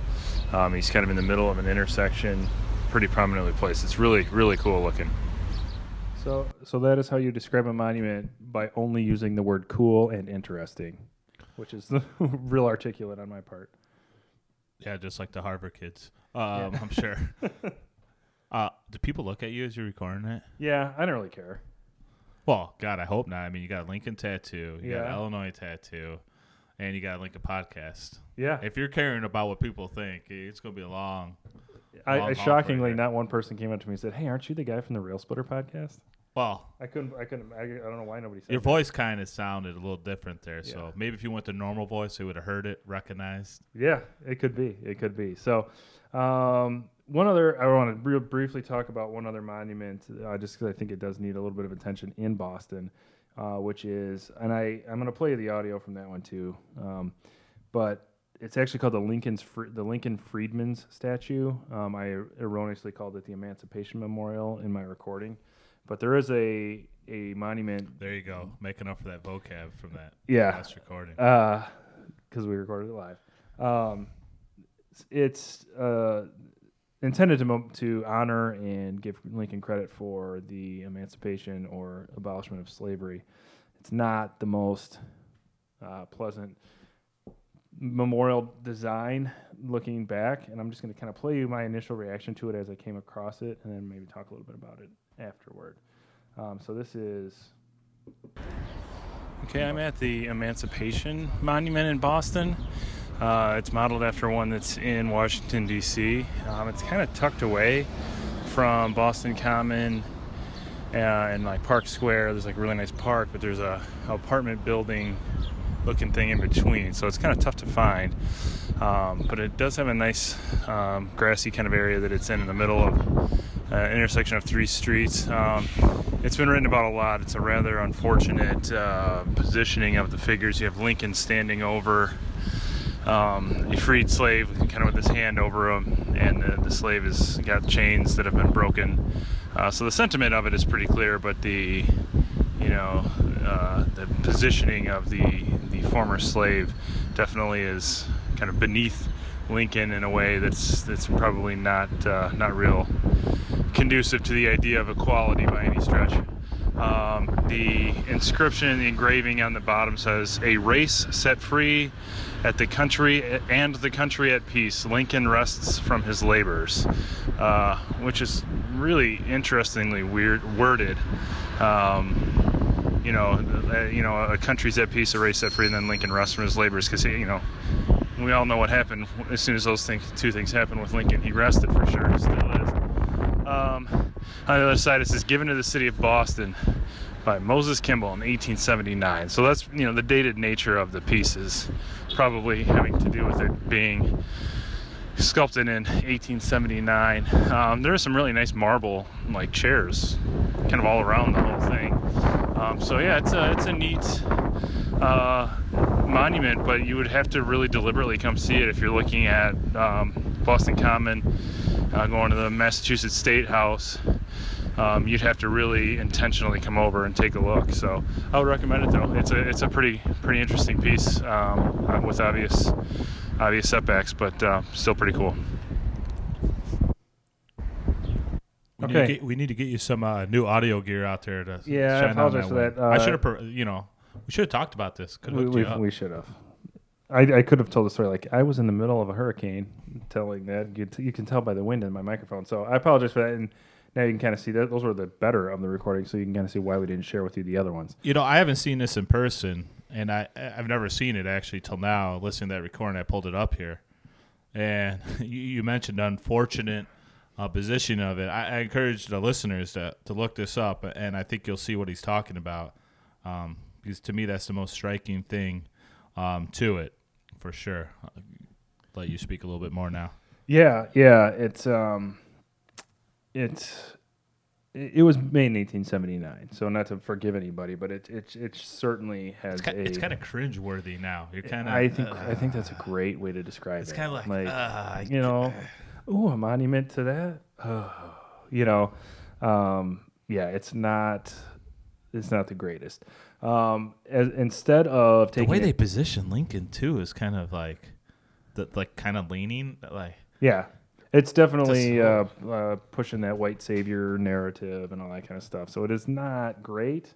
um, he's kind of in the middle of an intersection, pretty prominently placed. It's really really cool looking. So so that is how you describe a monument by only using the word cool and interesting, which is the real articulate on my part. Yeah, just like the Harvard kids. Um, I'm sure. uh, do people look at you as you're recording it? Yeah, I don't really care. Well, God, I hope not. I mean, you got a Lincoln tattoo, you got Yeah. an Illinois tattoo, and you got a Lincoln podcast. Yeah, If you're caring about what people think, it's gonna be a long. I, long I shockingly, not one person came up to me and said, "Hey, aren't you the guy from the Rail Splitter podcast?" Well, I couldn't. I couldn't. I, I don't know why nobody said. your that. voice kind of sounded a little different there, Yeah. so maybe if you went to normal voice, they would have heard it, recognized. Yeah, it could be. It could be. So, um, one other. I want to real briefly talk about one other monument, uh, just because I think it does need a little bit of attention in Boston, uh, which is, and I I'm going to play the audio from that one too, um, but it's actually called the Lincoln's the Lincoln Freedman's statue. Um, I erroneously called it the Emancipation Memorial in my recording, but there is a a monument There you go, making up for that vocab from that Yeah. last recording. because we recorded it live. Um, it's uh, intended to mo- to honor and give Lincoln credit for the emancipation or abolishment of slavery. It's not the most uh, pleasant memorial design looking back, and I'm just going to kind of play you my initial reaction to it as I came across it, and then maybe talk a little bit about it afterward. Um, so this is Okay, I'm at the Emancipation Monument in Boston. Uh, it's modeled after one that's in Washington, D.C. Um, it's kind of tucked away from Boston Common uh, and like Park Square. There's like a really nice park, but there's a apartment building looking thing in between, so it's kind of tough to find. Um, but it does have a nice um, grassy kind of area that it's in in the middle of uh, intersection of three streets. Um, it's been written about a lot. It's a rather unfortunate uh, positioning of the figures. You have Lincoln standing over um, a freed slave, kind of with his hand over him, and the, the slave has got chains that have been broken. Uh, so the sentiment of it is pretty clear, but the you know uh, the positioning of the the former slave definitely is kind of beneath Lincoln in a way that's that's probably not uh, not real conducive to the idea of equality by any stretch. Um, the inscription, and the engraving on the bottom says, "A race set free, at the country and the country at peace. Lincoln rests from his labors," uh, which is really interestingly weird worded. Um, you know, uh, you know, a country's at peace, a race set free, and then Lincoln rests from his labors, because you know, we all know what happened as soon as those things, two things happened with Lincoln. He rested for sure, still is. Um, on the other side, it says given to the city of Boston by Moses Kimball in 1879. So that's you know the dated nature of the pieces, probably having to do with it being sculpted in 1879. Um, there are some really nice marble like chairs, kind of all around the whole thing. Um, so yeah, it's a it's a neat uh, monument, but you would have to really deliberately come see it if you're looking at um, Boston Common, uh, going to the Massachusetts State House. Um, you'd have to really intentionally come over and take a look. So I would recommend it though. It's a it's a pretty pretty interesting piece um, uh, with obvious obvious setbacks, but uh, still pretty cool. We need, to Okay. get, we need to get you some uh, new audio gear out there to Yeah, I shine on apologize for way. that. I Uh, should have, you know, we should have talked about this. Could We, have we, you we should have. I, I could have told the story like I was in the middle of a hurricane, telling that you, you can tell by the wind in my microphone. So I apologize for that. And now you can kind of see that those were the better of the recordings, so you can kind of see why we didn't share with you the other ones. You know, I haven't seen this in person, and I I've never seen it actually till now. Listening to that recording, I pulled it up here, and you, you mentioned unfortunate uh, position of it. I, I encourage the listeners to to look this up, and I think you'll see what he's talking about. Um, because to me, that's the most striking thing um, to it, for sure. let you speak a little bit more now. Yeah, yeah. It's um, it's it, it was made in 1879. So not to forgive anybody, but it it it certainly has It's kind, a. it's kind of cringeworthy now. You're kind of. I think I think that's a great way to describe It's it. kind of like, uh, you know, oh, a monument to that. Oh, you know, um, yeah, it's not. It's not the greatest. Um, as, instead of the taking way it- they position Lincoln too is kind of like, the, like kind of leaning like. Yeah, it's definitely uh, uh, pushing that white savior narrative and all that kind of stuff. So it is not great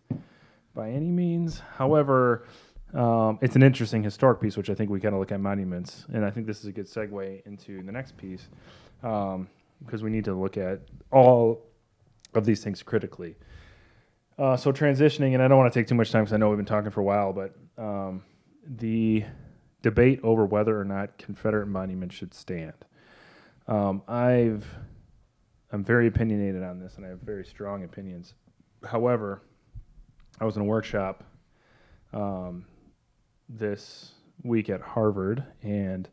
by any means. However, um, it's an interesting historic piece, which I think we kind of look at monuments, and I think this is a good segue into the next piece um, because we need to look at all of these things critically. Uh, so transitioning, and I don't want to take too much time because I know we've been talking for a while, but um, the debate over whether or not Confederate monuments should stand. Um, I've I'm very opinionated on this, and I have very strong opinions. However, I was in a workshop um, this week at Harvard, and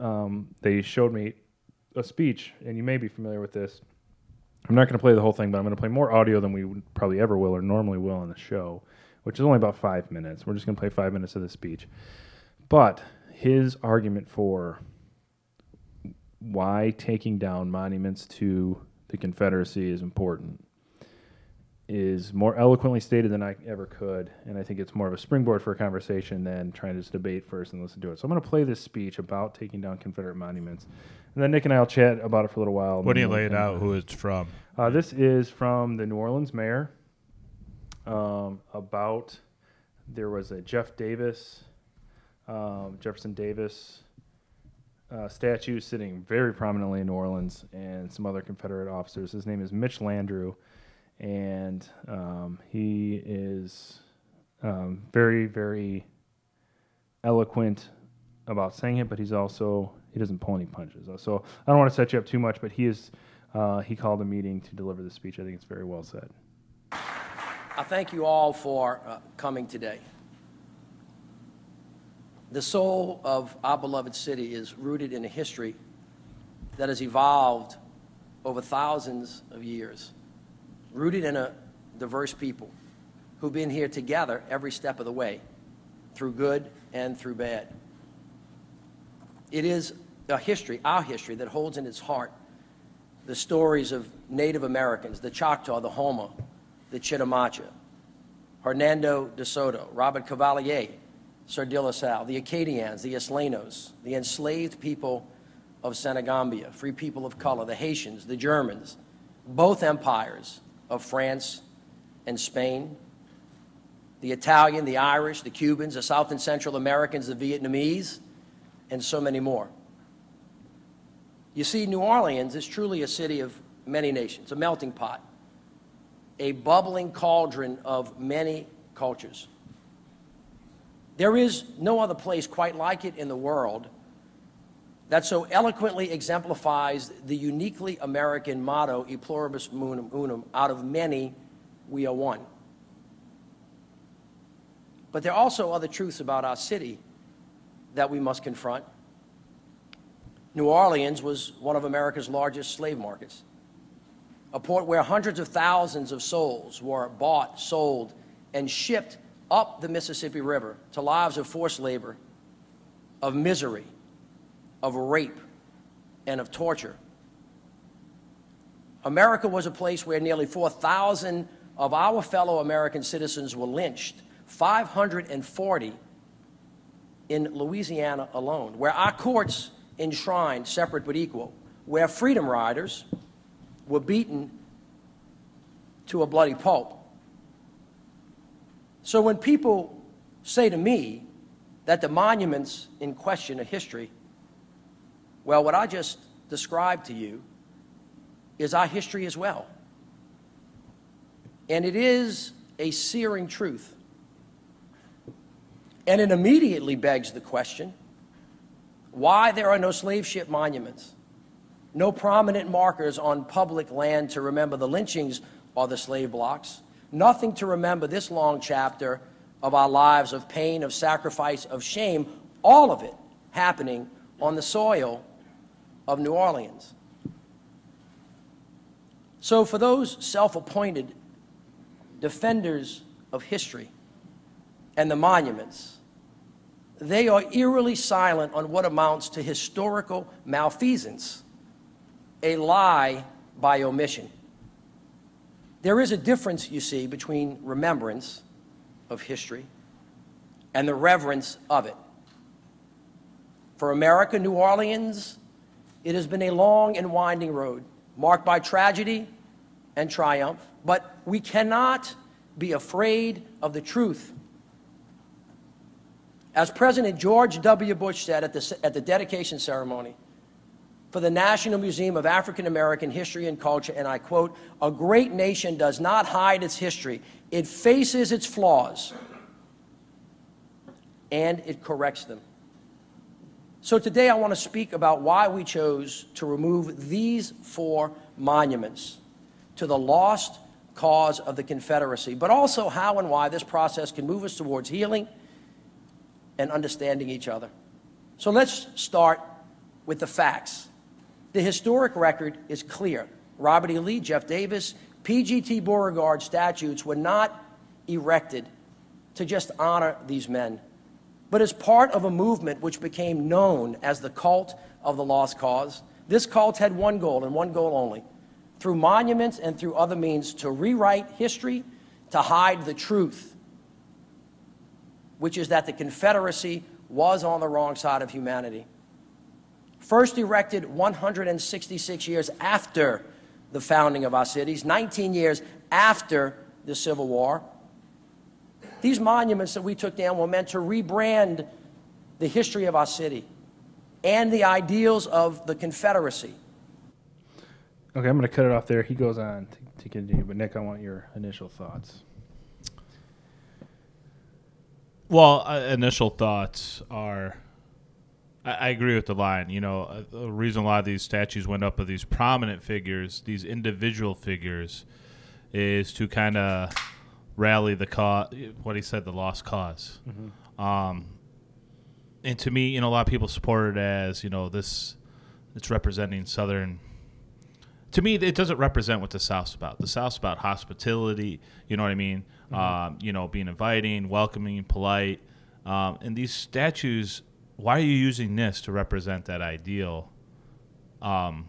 um, they showed me a speech, and you may be familiar with this. I'm not going to play the whole thing, but I'm going to play more audio than we probably ever will or normally will on the show, which is only about five minutes. We're just going to play five minutes of the speech. But his argument for why taking down monuments to the Confederacy is important is more eloquently stated than I ever could, and I think it's more of a springboard for a conversation than trying to just debate first and listen to it. So I'm going to play this speech about taking down Confederate monuments, and then Nick and I will chat about it for a little while. What do you lay it out? Who it's from? uh, this is from the New Orleans mayor. Um, about there was a Jeff Davis, um, Jefferson Davis uh, statue sitting very prominently in New Orleans, and some other Confederate officers. His name is Mitch Landrieu, and um, he is um, very, very eloquent about saying it, but he's also he doesn't pull any punches. So I don't want to set you up too much, but he is uh, he called a meeting to deliver the speech. I think it's very well said. I thank you all for uh, coming today. The soul of our beloved city is rooted in a history that has evolved over thousands of years, rooted in a diverse people who've been here together every step of the way, through good and through bad. It is a history, our history, that holds in its heart the stories of Native Americans, the Choctaw, the Houma, the Chitimacha, Hernando de Soto, Robert Cavelier, Sieur de La Salle, the Acadians, the Isleños, the enslaved people of Senegambia, free people of color, the Haitians, the Germans, both empires of France and Spain, the Italian, the Irish, the Cubans, the South and Central Americans, the Vietnamese, and so many more. You see, New Orleans is truly a city of many nations, a melting pot, a bubbling cauldron of many cultures. There is no other place quite like it in the world that so eloquently exemplifies the uniquely American motto, e pluribus unum, out of many we are one. But there are also other truths about our city that we must confront. New Orleans was one of America's largest slave markets, a port where hundreds of thousands of souls were bought, sold, and shipped up the Mississippi River to lives of forced labor, of misery, of rape, and of torture. America was a place where nearly 4,000 of our fellow American citizens were lynched, 540 in Louisiana alone, where our courts enshrined separate but equal, where freedom riders were beaten to a bloody pulp. So when people say to me that the monuments in question are history, well, what I just described to you is our history as well. And it is a searing truth. And it immediately begs the question why there are no slave ship monuments, no prominent markers on public land to remember the lynchings or the slave blocks, nothing to remember this long chapter of our lives of pain, of sacrifice, of shame, all of it happening on the soil of New Orleans. So, for those self appointed defenders of history and the monuments, they are eerily silent on what amounts to historical malfeasance, a lie by omission. There is a difference, you see, between remembrance of history and the reverence of it. For America, New Orleans, it has been a long and winding road, marked by tragedy and triumph, but we cannot be afraid of the truth. As President George W. Bush said at the, at the dedication ceremony for the National Museum of African American History and Culture, and I quote, a great nation does not hide its history, it faces its flaws and it corrects them. So today I want to speak about why we chose to remove these four monuments to the lost cause of the Confederacy, but also how and why this process can move us towards healing and understanding each other. So let's start with the facts. The historic record is clear. Robert E. Lee, Jeff Davis, P.G.T. Beauregard statues were not erected to just honor these men but as part of a movement which became known as the cult of the lost cause. This cult had one goal and one goal only through monuments and through other means to rewrite history, to hide the truth, which is that the Confederacy was on the wrong side of humanity. First erected 166 years after the founding of our cities, 19 years after the Civil War, these monuments that we took down were meant to rebrand the history of our city and the ideals of the Confederacy. Okay, I'm going to cut it off there. He goes on to, to continue, but Nick, I want your initial thoughts. Well, uh, initial thoughts are I, I, agree with the line. You know, uh, the reason a lot of these statues went up of these prominent figures, these individual figures, is to kind of rally the cause. What he said, the lost because mm-hmm. um, and to me, you know, a lot of people support it as you know this. It's representing Southern. To me, it doesn't represent what the South's about. The South's about hospitality. You know what I mean? Mm-hmm. Um, you know, being inviting, welcoming, polite. Um, and these statues, why are you using this to represent that ideal? Um,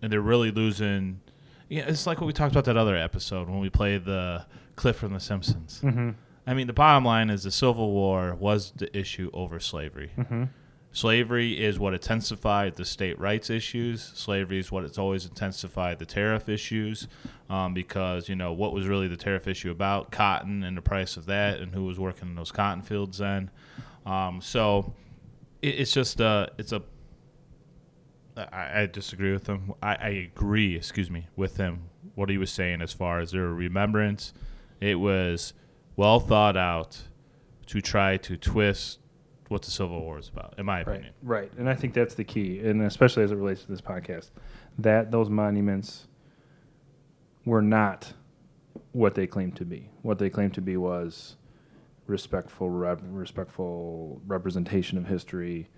and they're really losing. Yeah, it's like what we talked about that other episode when we played the Cliff from The Simpsons. Mm-hmm. I mean, the bottom line is the Civil War was the issue over slavery. Mm-hmm. Slavery is what intensified the state rights issues. Slavery is what it's always intensified the tariff issues, um, because you know what was really the tariff issue about cotton and the price of that, and who was working in those cotton fields then. Um, so it, it's just uh, it's a I, I disagree with him. I, I, agree, excuse me, with him what he was saying as far as their remembrance it was well thought out to try to twist what the Civil War is about, in my opinion. Right. And I think that's the key, and especially as it relates to this podcast, that those monuments were not what they claimed to be. What they claimed to be was respectful, respectful representation of history,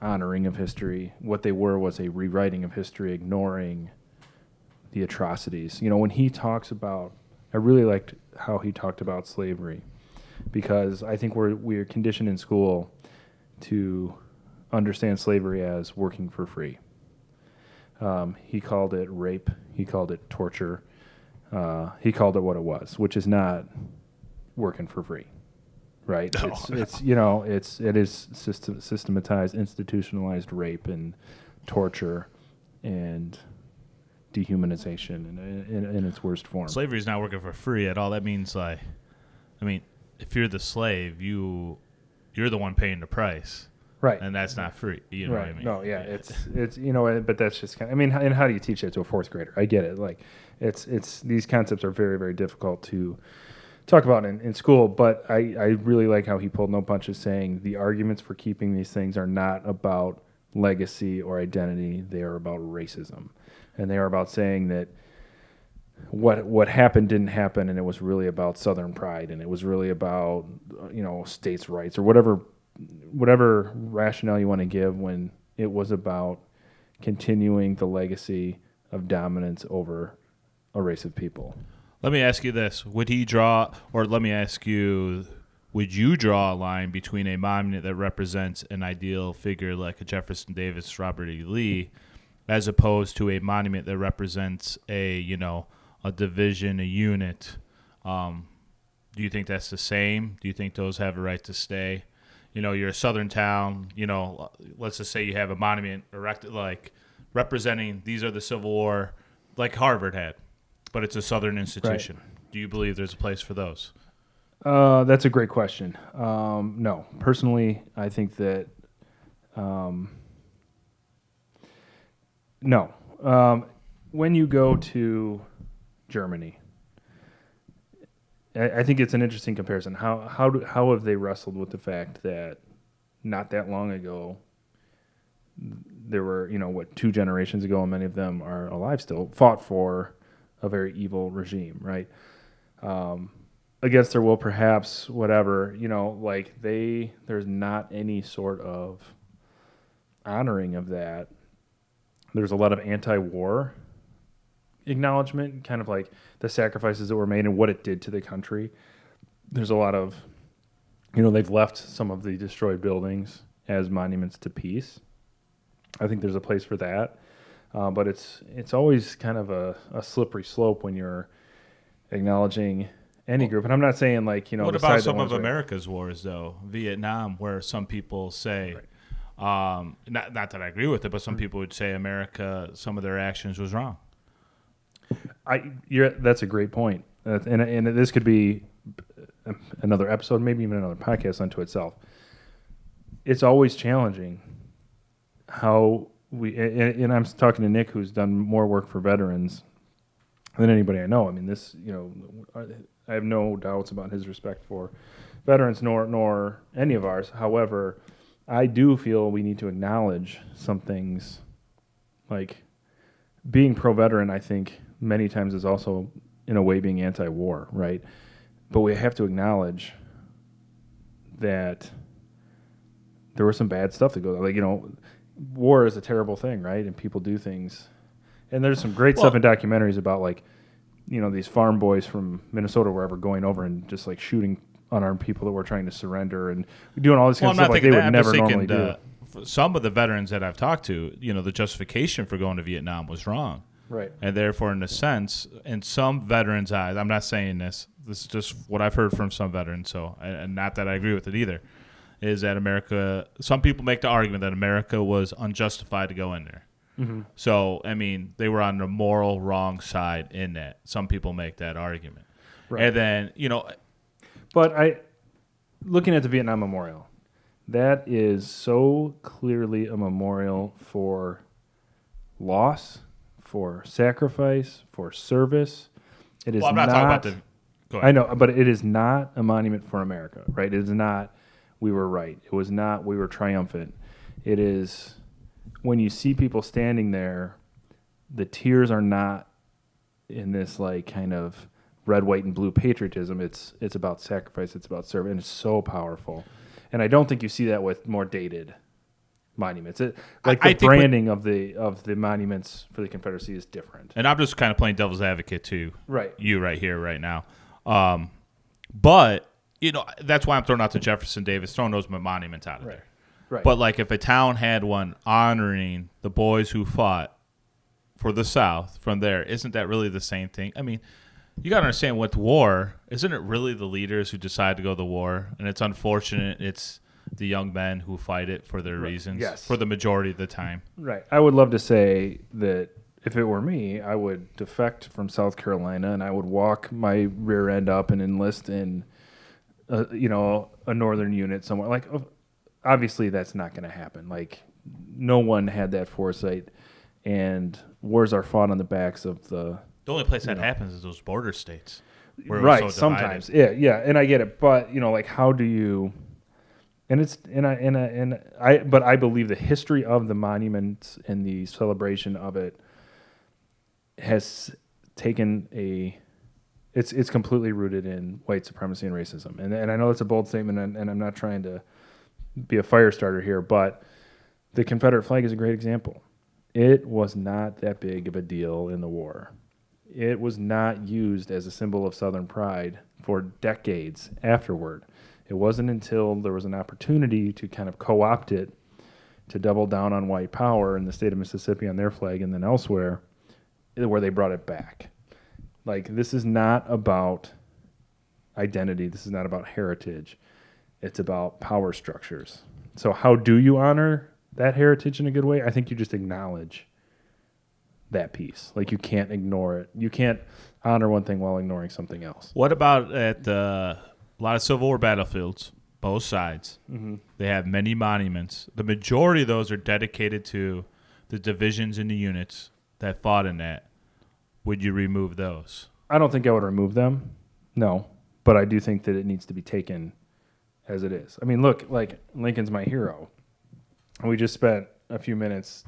honoring of history. What they were was a rewriting of history, ignoring the atrocities. You know, when he talks about I really liked how he talked about slavery because I think we're we're conditioned in school to understand slavery as working for free. Um, he called it rape. He called it torture. Uh, he called it what it was, which is not working for free, right? No. It's, it's you know it's it is system, systematized, institutionalized rape and torture, and dehumanization in, in, in, its worst form. Slavery is not working for free at all. That means like, I mean, if you're the slave, you you're the one paying the price, right? And that's not free. You know right. what I mean? No, yeah, it's it's you know, but that's just kind. Of, I mean, and how do you teach that to a fourth grader? I get it. Like, it's it's these concepts are very very difficult to talk about in, in school, but I, I really like how he pulled no punches saying the arguments for keeping these things are not about legacy or identity, they are about racism and they are about saying that what what happened didn't happen, and it was really about Southern pride, and it was really about uh, you know states' rights or whatever whatever rationale you want to give when it was about continuing the legacy of dominance over a race of people. Let me ask you this: Would he draw, or let me ask you, would you draw a line between a monument that represents an ideal figure like a Jefferson Davis, Robert E. Lee, as opposed to a monument that represents a you know a division, a unit? Um, do you think that's the same? Do you think those have a right to stay? You know, you're a southern town. You know, let's just say you have a monument erected like representing these are the Civil War, like Harvard had, but it's a southern institution. Do you believe there's a place for those? Uh, that's a great question. Um, no, personally, I think that um, no. Um, when you go to Germany, I, I think it's an interesting comparison. How how do, how have they wrestled with the fact that not that long ago there were you know what two generations ago, and many of them are alive still, fought for a very evil regime, right? Um, against their will, perhaps, whatever. You know, like they there's not any sort of honoring of that. There's a lot of anti-war acknowledgement, kind of like the sacrifices that were made and what it did to the country. There's a lot of, you know, they've left some of the destroyed buildings as monuments to peace. I think there's a place for that, uh, but it's it's always kind of a, a slippery slope when you're acknowledging any group. And I'm not saying like you know. what about some of America's wars, though? Vietnam, where some people say, um, not, not that I agree with it, but some people would say America, some of their actions was wrong. I you're that's a great point, uh, and and this could be another episode, maybe even another podcast unto itself. It's always challenging how we and, and I'm talking to Nick, who's done more work for veterans than anybody I know. I mean, this you know, I- I have no doubts about his respect for veterans, nor nor any of ours. However, I do feel we need to acknowledge some things like being pro veteran, I think many times is also in a way being anti war, right? But we have to acknowledge that there was some bad stuff that goes like you know, war is a terrible thing, right? And people do things, and there's some great stuff in documentaries about like you know these farm boys from Minnesota, wherever, going over and just like shooting unarmed people that were trying to surrender and doing all this Well, kind I'm of stuff like they would never normally do. uh, some of the veterans that I've talked to, you know, the justification for going to Vietnam was wrong. Right. And therefore, in a sense, in some veterans' eyes, I'm not saying this. This is just what I've heard from some veterans. So, and and not that I agree with it either. Is that America? Some people make the argument that America was unjustified to go in there. Mm-hmm. So, I mean, they were on the moral wrong side in that. Some people make that argument. Right. And then, you know, But I, looking at the Vietnam Memorial, that is so clearly a memorial for loss, for sacrifice, for service. It is well, I'm not, talking about the. Go ahead. I know, but it is not a monument for America, right? It is not. We were right. It was not. We were triumphant. It is when you see people standing there, the tears are not in this like kind of red, white, and blue patriotism. It's it's about sacrifice. It's about service, and it's so powerful. And I don't think you see that with more dated monuments. It, like I the when- branding of the of the monuments for the Confederacy is different. And I'm just kind of playing devil's advocate too. Right. You right here, right now. Um, but you know that's why I'm throwing out the Jefferson Davis, throwing those monuments out of there. Right. But like if a town had one honoring the boys who fought for the South from there, isn't that really the same thing? I mean, you got to understand with war, isn't it really the leaders who decide to go to war? And it's unfortunate it's the young men who fight it for their reasons Yes. for the majority of the time. Right. I would love to say that if it were me, I would defect from South Carolina and I would walk my rear end up and enlist in, a, you know, a northern unit somewhere. Like, obviously, that's not going to happen. Like, no one had that foresight, and wars are fought on the backs of the The only place that happens is those border states. right. so sometimes, yeah, yeah, and I get it, but you know, like, how do you? And it's and I and I, and I but I believe the history of the monument and the celebration of it has taken a it's it's completely rooted in white supremacy and racism. And and I know that's a bold statement and, and I'm not trying to be a fire starter here, but the Confederate flag is a great example. It was not that big of a deal in the war. It was not used as a symbol of Southern pride for decades afterward. It wasn't until there was an opportunity to kind of co opt it to double down on white power in the state of Mississippi on their flag and then elsewhere eh, where they brought it back. Like, this is not about identity, this is not about heritage, it's about power structures. So, how do you honor that heritage in a good way? I think you just acknowledge that piece. Like, you can't ignore it. You can't honor one thing while ignoring something else. What about at a lot of Civil War battlefields, both sides? Mm-hmm. They have many monuments. The majority of those are dedicated to the divisions and the units that fought in that. Would you remove those? I don't think I would remove them. No, but I do think that it needs to be taken as it is. I mean, look, like Lincoln's my hero. We just spent a few minutes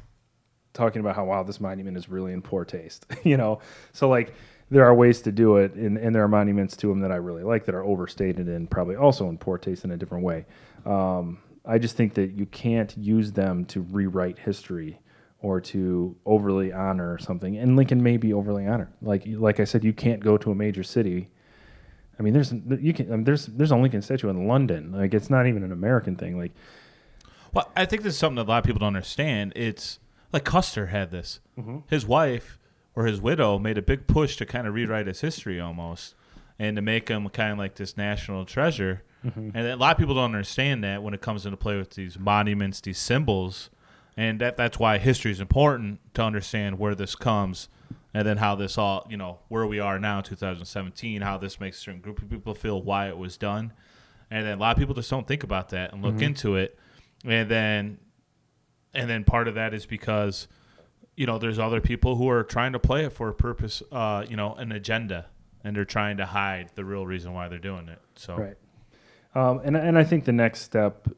talking about how wow, this monument is really in poor taste. you know, so like there are ways to do it, and, and there are monuments to him that I really like that are overstated and probably also in poor taste in a different way. Um, I just think that you can't use them to rewrite history or to overly honor something. And Lincoln may be overly honored. Like like I said, you can't go to a major city. I mean, there's you can I mean, there's there's a Lincoln statue in London. Like it's not even an American thing. Like Well, I think this is something that a lot of people don't understand. It's like Custer had this. Mm-hmm. His wife or his widow made a big push to kind of rewrite his history almost and to make him kind of like this national treasure. Mm-hmm. And a lot of people don't understand that when it comes into play with these monuments, these symbols. And that that's why history is important to understand where this comes and then how this all, you know, where we are now, 2017, how this makes a certain group of people feel, why it was done. And then a lot of people just don't think about that and look into it. And then and then part of that is because you know there's other people who are trying to play it for a purpose uh you know an agenda and they're trying to hide the real reason why they're doing it so Right. Um, and and I think the next step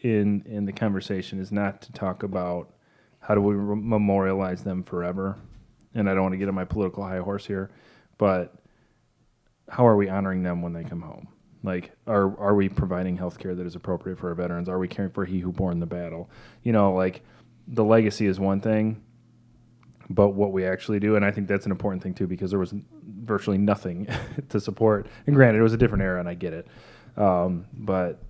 in in the conversation is not to talk about how do we re- memorialize them forever. And I don't want to get on my political high horse here, but how are we honoring them when they come home? Like, are are we providing health care that is appropriate for our veterans? Are we caring for he who borne the battle? You know, like the legacy is one thing, but what we actually do, and I think that's an important thing too, because there was virtually nothing to support. And granted, it was a different era, and I get it, um, but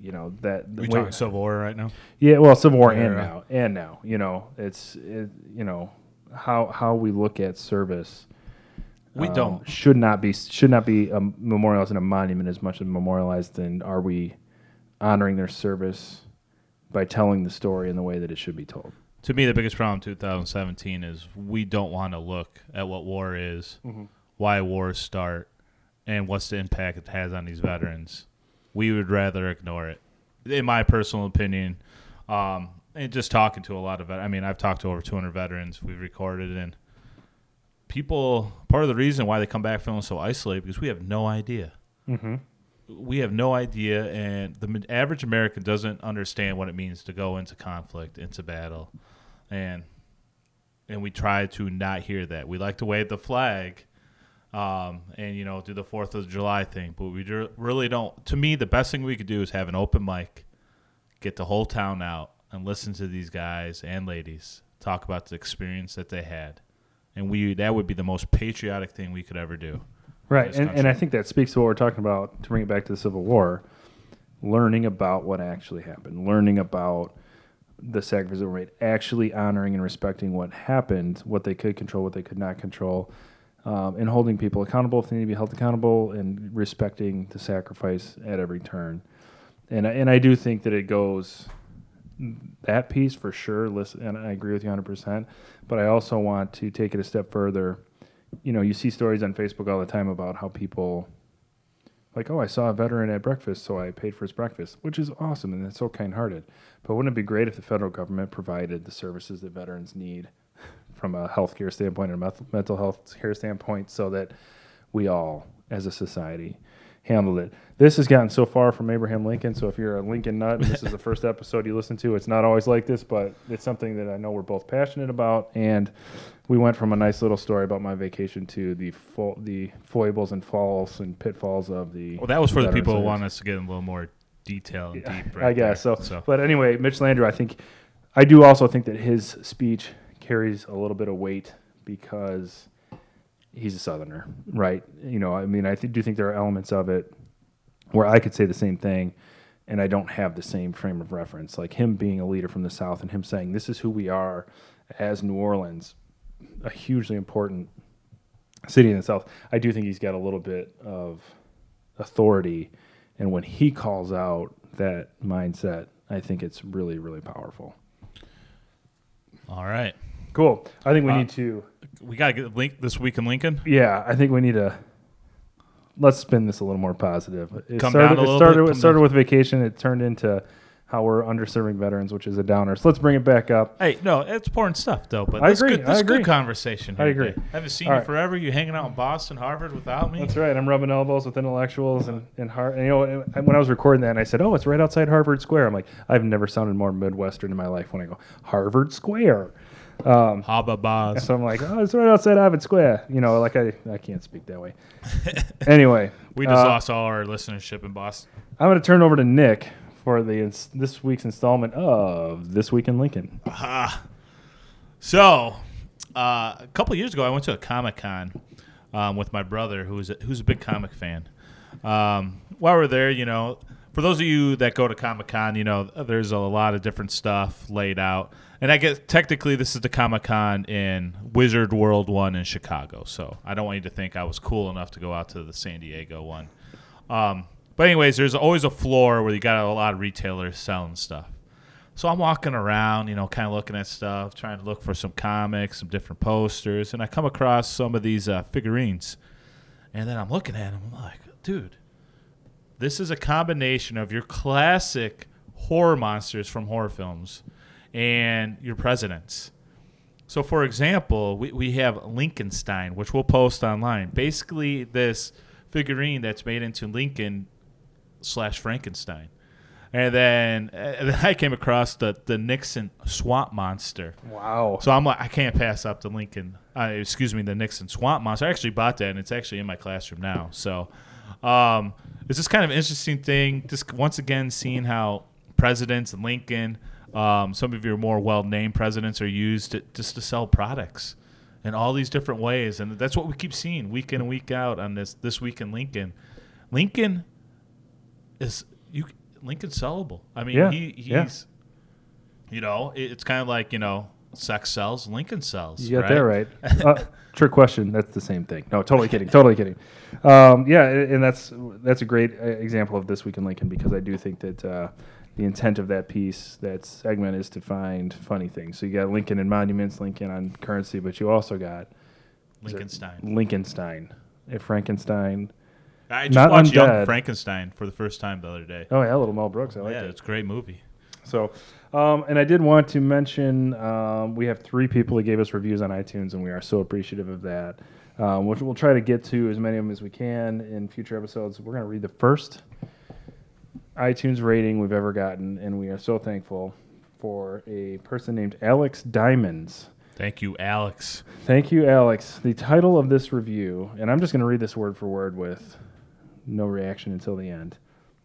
you know that we talking civil war right now yeah, well, Civil War and now, and now, you know, it's it, you know how how we look at service. We um, don't. should not be should not be um, memorialized in a monument as much as memorialized in are we honoring their service by telling the story in the way that it should be told. to me the biggest problem in 2017 is we don't want to look at what war is why wars start and what's the impact it has on these veterans. We would rather ignore it. In my personal opinion um, and just talking to a lot of vet- i mean i've talked to over 200 veterans. We've recorded and people part of the reason why they come back feeling so isolated because we have no idea. We have no idea and the average american doesn't understand what it means to go into conflict into battle. And and we try to not hear that. We like to wave the flag um, and you know do the fourth of july thing but we really don't to me the best thing we could do is have an open mic get the whole town out and listen to these guys and ladies talk about the experience that they had and we that would be the most patriotic thing we could ever do Right, and, and. I think that speaks to what we're talking about. To bring it back to the Civil War, learning about what actually happened, learning about the sacrifices that were made, actually honoring and respecting what happened, what they could control, what they could not control, um, and holding people accountable if they need to be held accountable, and respecting the sacrifice at every turn. And and I do think that it goes that piece for sure. Listen, and I agree with you 100. percent But I also want to take it a step further you know, you see stories on Facebook all the time about how people, like, oh, I saw a veteran at breakfast, so I paid for his breakfast, which is awesome and that's so kind hearted. But wouldn't it be great if the federal government provided the services that veterans need from a healthcare standpoint and a mental health care standpoint so that we all, as a society, handled it? This has gotten so far from Abraham Lincoln, so if you're a Lincoln nut and this is the first episode you listen to, it's not always like this, but it's something that I know we're both passionate about. And we went from a nice little story about my vacation to the fo- the foibles and falls and pitfalls of the. Well, that was for the people who want us to get in a little more detail and deep. I guess there. so. But anyway, Mitch Landrieu, I think, I do also think that his speech carries a little bit of weight because he's a Southerner, right? You know, I mean, I th- do think there are elements of it where I could say the same thing, and I don't have the same frame of reference. Like him being a leader from the South and him saying, "This is who we are as New Orleans," a hugely important city in the South. I do think he's got a little bit of authority, and when he calls out that mindset, I think it's really, really powerful. all right, Cool. I think we Uh, need to. We got to get link this week in Lincoln. Yeah, I think we need to. Let's spin this a little more positive. It Come started, down a it started, bit, it started down. with vacation. It turned into how we're underserving veterans, which is a downer. So let's bring it back up. Hey, no, it's important stuff though. But I this agree, Good, I this agree. good conversation. I agree. today. haven't seen All you right. forever. You hanging out in Boston, Harvard without me. That's right. I'm rubbing elbows with intellectuals and and, Har- and you know and when I was recording that, and I said, "Oh, it's right outside Harvard Square." I'm like, I've never sounded more Midwestern in my life when I go Harvard Square. Haba Boz. So I'm like, "Oh, it's right outside Harvard Square." You know, like I I can't speak that way. anyway, We just uh, lost all our listenership in Boston. I'm going to turn over to Nick for the ins- this week's installment of This Week in Lincoln. So, uh, a couple years ago, I went to a Comic Con um, with my brother, who's a, who's a big comic fan. Um, while we're there, you know, for those of you that go to Comic Con, you know, there's a lot of different stuff laid out. And I guess technically this is the Comic Con in Wizard World one in Chicago. So I don't want you to think I was cool enough to go out to the San Diego one. Um, but anyways, there's always a floor where you got a lot of retailers selling stuff. So I'm walking around, you know, kind of looking at stuff, trying to look for some comics, some different posters, and I come across some of these uh, figurines. And then I'm looking at them, I'm like, dude, this is a combination of your classic horror monsters from horror films and your presidents. So, for example, we, we have Lincolnstein, which we'll post online. Basically, this figurine that's made into Lincoln slash Frankenstein. And then, and then I came across the, the Nixon swamp monster. Wow. So I'm like, I can't pass up the Lincoln, uh, excuse me, the Nixon swamp monster. I actually bought that, and it's actually in my classroom now. So um, it's just kind of interesting thing. Just once again, seeing how presidents and Lincoln, um, some of your more well-named presidents, are used to, just to sell products in all these different ways, and that's what we keep seeing week in and week out on this this week in Lincoln. Lincoln is you Lincoln's sellable. I mean, Yeah, he he's yeah. you know, it- it's kind of like you know, sex sells, Lincoln sells. You got right? that right. Uh, trick question. That's the same thing. No, totally kidding. Totally kidding. Um, yeah, and that's that's a great uh, example of this week in Lincoln because I do think that uh, the intent of that piece, that segment, is to find funny things. So you got Lincoln and monuments, Lincoln on currency, but you also got Lincolnstein. Lincolnstein, if Frankenstein. I just Not watched Young. Frankenstein for the first time the other day. Oh yeah, little Mel Brooks. I like yeah, that. it's a great movie. So, um, and I did want to mention um, we have three people that gave us reviews on iTunes, and we are so appreciative of that. Um, which we'll try to get to as many of them as we can in future episodes. We're going to read the first iTunes rating we've ever gotten, and we are so thankful for a person named Alex Diamonds. Thank you, Alex. Thank you, Alex. The title of this review, and I'm just going to read this word for word with no reaction until the end.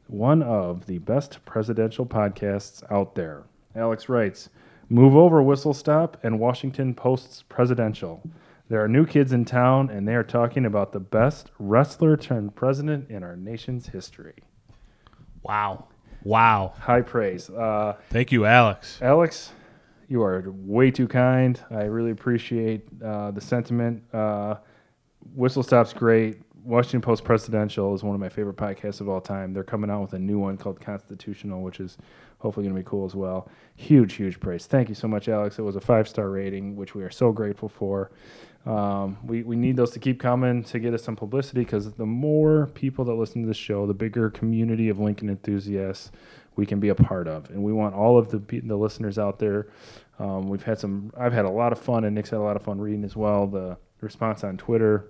One of the best presidential podcasts out there. Alex writes Move over, Whistle Stop, and Washington Post's presidential. There are new kids in town, and they are talking about the best wrestler turned president in our nation's history. Wow. Wow. High praise. Uh, Thank you, Alex. Alex, you are way too kind. I really appreciate uh, the sentiment. Uh, Whistle Stop's great. Washington Post Presidential is one of my favorite podcasts of all time. They're coming out with a new one called Constitutional, which is hopefully going to be cool as well. Huge, huge praise. Thank you so much, Alex. It was a five star rating, which we are so grateful for. Um, we, we need those to keep coming to get us some publicity because the more people that listen to this show, the bigger community of Lincoln enthusiasts we can be a part of. And we want all of the, the listeners out there. Um, we've had some, I've had a lot of fun, and Nick's had a lot of fun reading as well. The response on Twitter.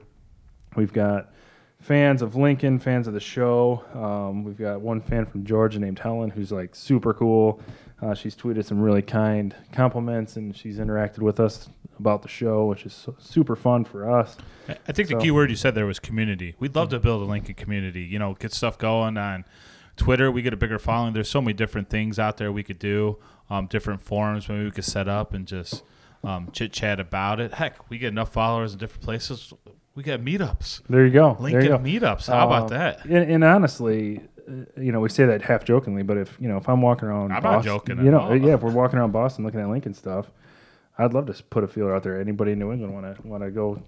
We've got fans of Lincoln, fans of the show. Um, we've got one fan from Georgia named Helen who's like super cool. Uh, she's tweeted some really kind compliments and she's interacted with us about the show, which is su- super fun for us. I- I think So- the key word you said there was community. We'd love to build a Lincoln community. You know, get stuff going on Twitter, we get a bigger following. There's so many different things out there we could do, um, different forums maybe we could set up and just um, chit chat about it. Heck, we get enough followers in different places. We got meetups, There you go. Lincoln there you go. meetups. How about Um, that? And, and honestly, uh, you know, we say that half jokingly, but if you know, if I'm walking around, I'm not joking You know, all. yeah, if we're walking around Boston looking at Lincoln stuff, I'd love to put a feeler out there. Anybody in New England want to want to go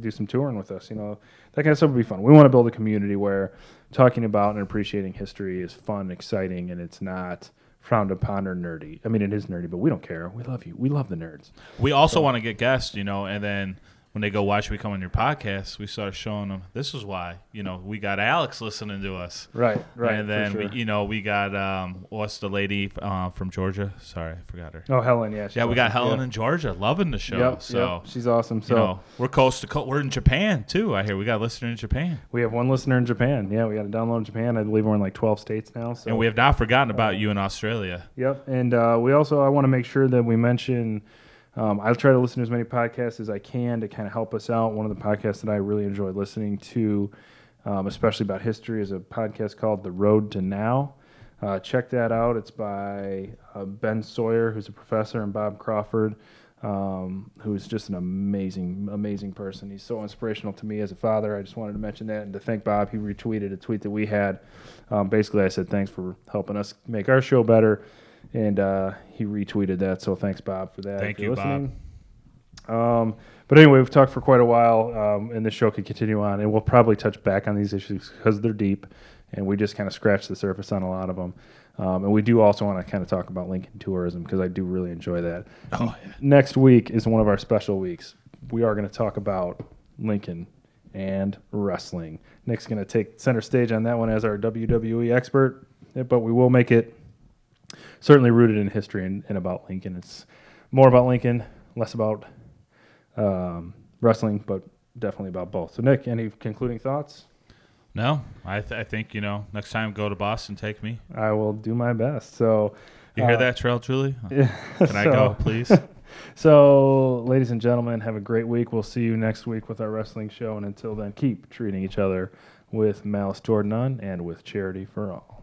do some touring with us? You know, that kind of stuff would be fun. We want to build a community where talking about and appreciating history is fun, exciting, and it's not frowned upon or nerdy. I mean, it is nerdy, but we don't care. We love you. We love the nerds. We also want to get guests, you know, and then when they go watch we come on your podcast, we start showing them this is why, you know, we got Alex listening to us. Right, right. and then sure. we, you know we got um what's the lady uh, from Georgia? Sorry, I forgot her. oh, Helen, yeah, yeah, we got awesome. Helen Yeah. in Georgia, loving the show. Yep, so yep, she's awesome. So you know we're coast to coast. We're in Japan too. I hear we got a listener in Japan, we have one listener in Japan. Yeah, we got a download in Japan. I believe we're in like 12 states now. So and we have not forgotten about you in Australia. Yep, and uh, we also I want to make sure that we mention. Um, I'll try to listen to as many podcasts as I can to kind of help us out. One of the podcasts that I really enjoy listening to, um, especially about history, is a podcast called The Road to Now. Uh, check that out. It's by uh, Ben Sawyer, who's a professor, and Bob Crawford, um, who's just an amazing, amazing person. He's so inspirational to me as a father. I just wanted to mention that and to thank Bob. He retweeted a tweet that we had. Um, basically, I said thanks for helping us make our show better, and uh, he retweeted that. So thanks, Bob, for that. Thank you, Bob. listening. Um, but anyway, we've talked for quite a while, um, and this show could continue on, and we'll probably touch back on these issues because they're deep, and we just kind of scratched the surface on a lot of them. Um, and we do also want to kind of talk about Lincoln tourism because I do really enjoy that. Oh yeah. Next week is one of our special weeks. We are going to talk about Lincoln and wrestling. Nick's going to take center stage on that one as our WWE expert, eh, but we will make it certainly rooted in history and, and about Lincoln. It's more about Lincoln, less about um, wrestling, but definitely about both. So, Nick, any concluding thoughts? No, I, th- I think you know next time go to Boston, take me. I will do my best. So, You hear uh, that, Trail Julie? yeah, Can I go, please? So, ladies and gentlemen, have a great week. We'll see you next week with our wrestling show. And until then, keep treating each other with malice toward none and with charity for all.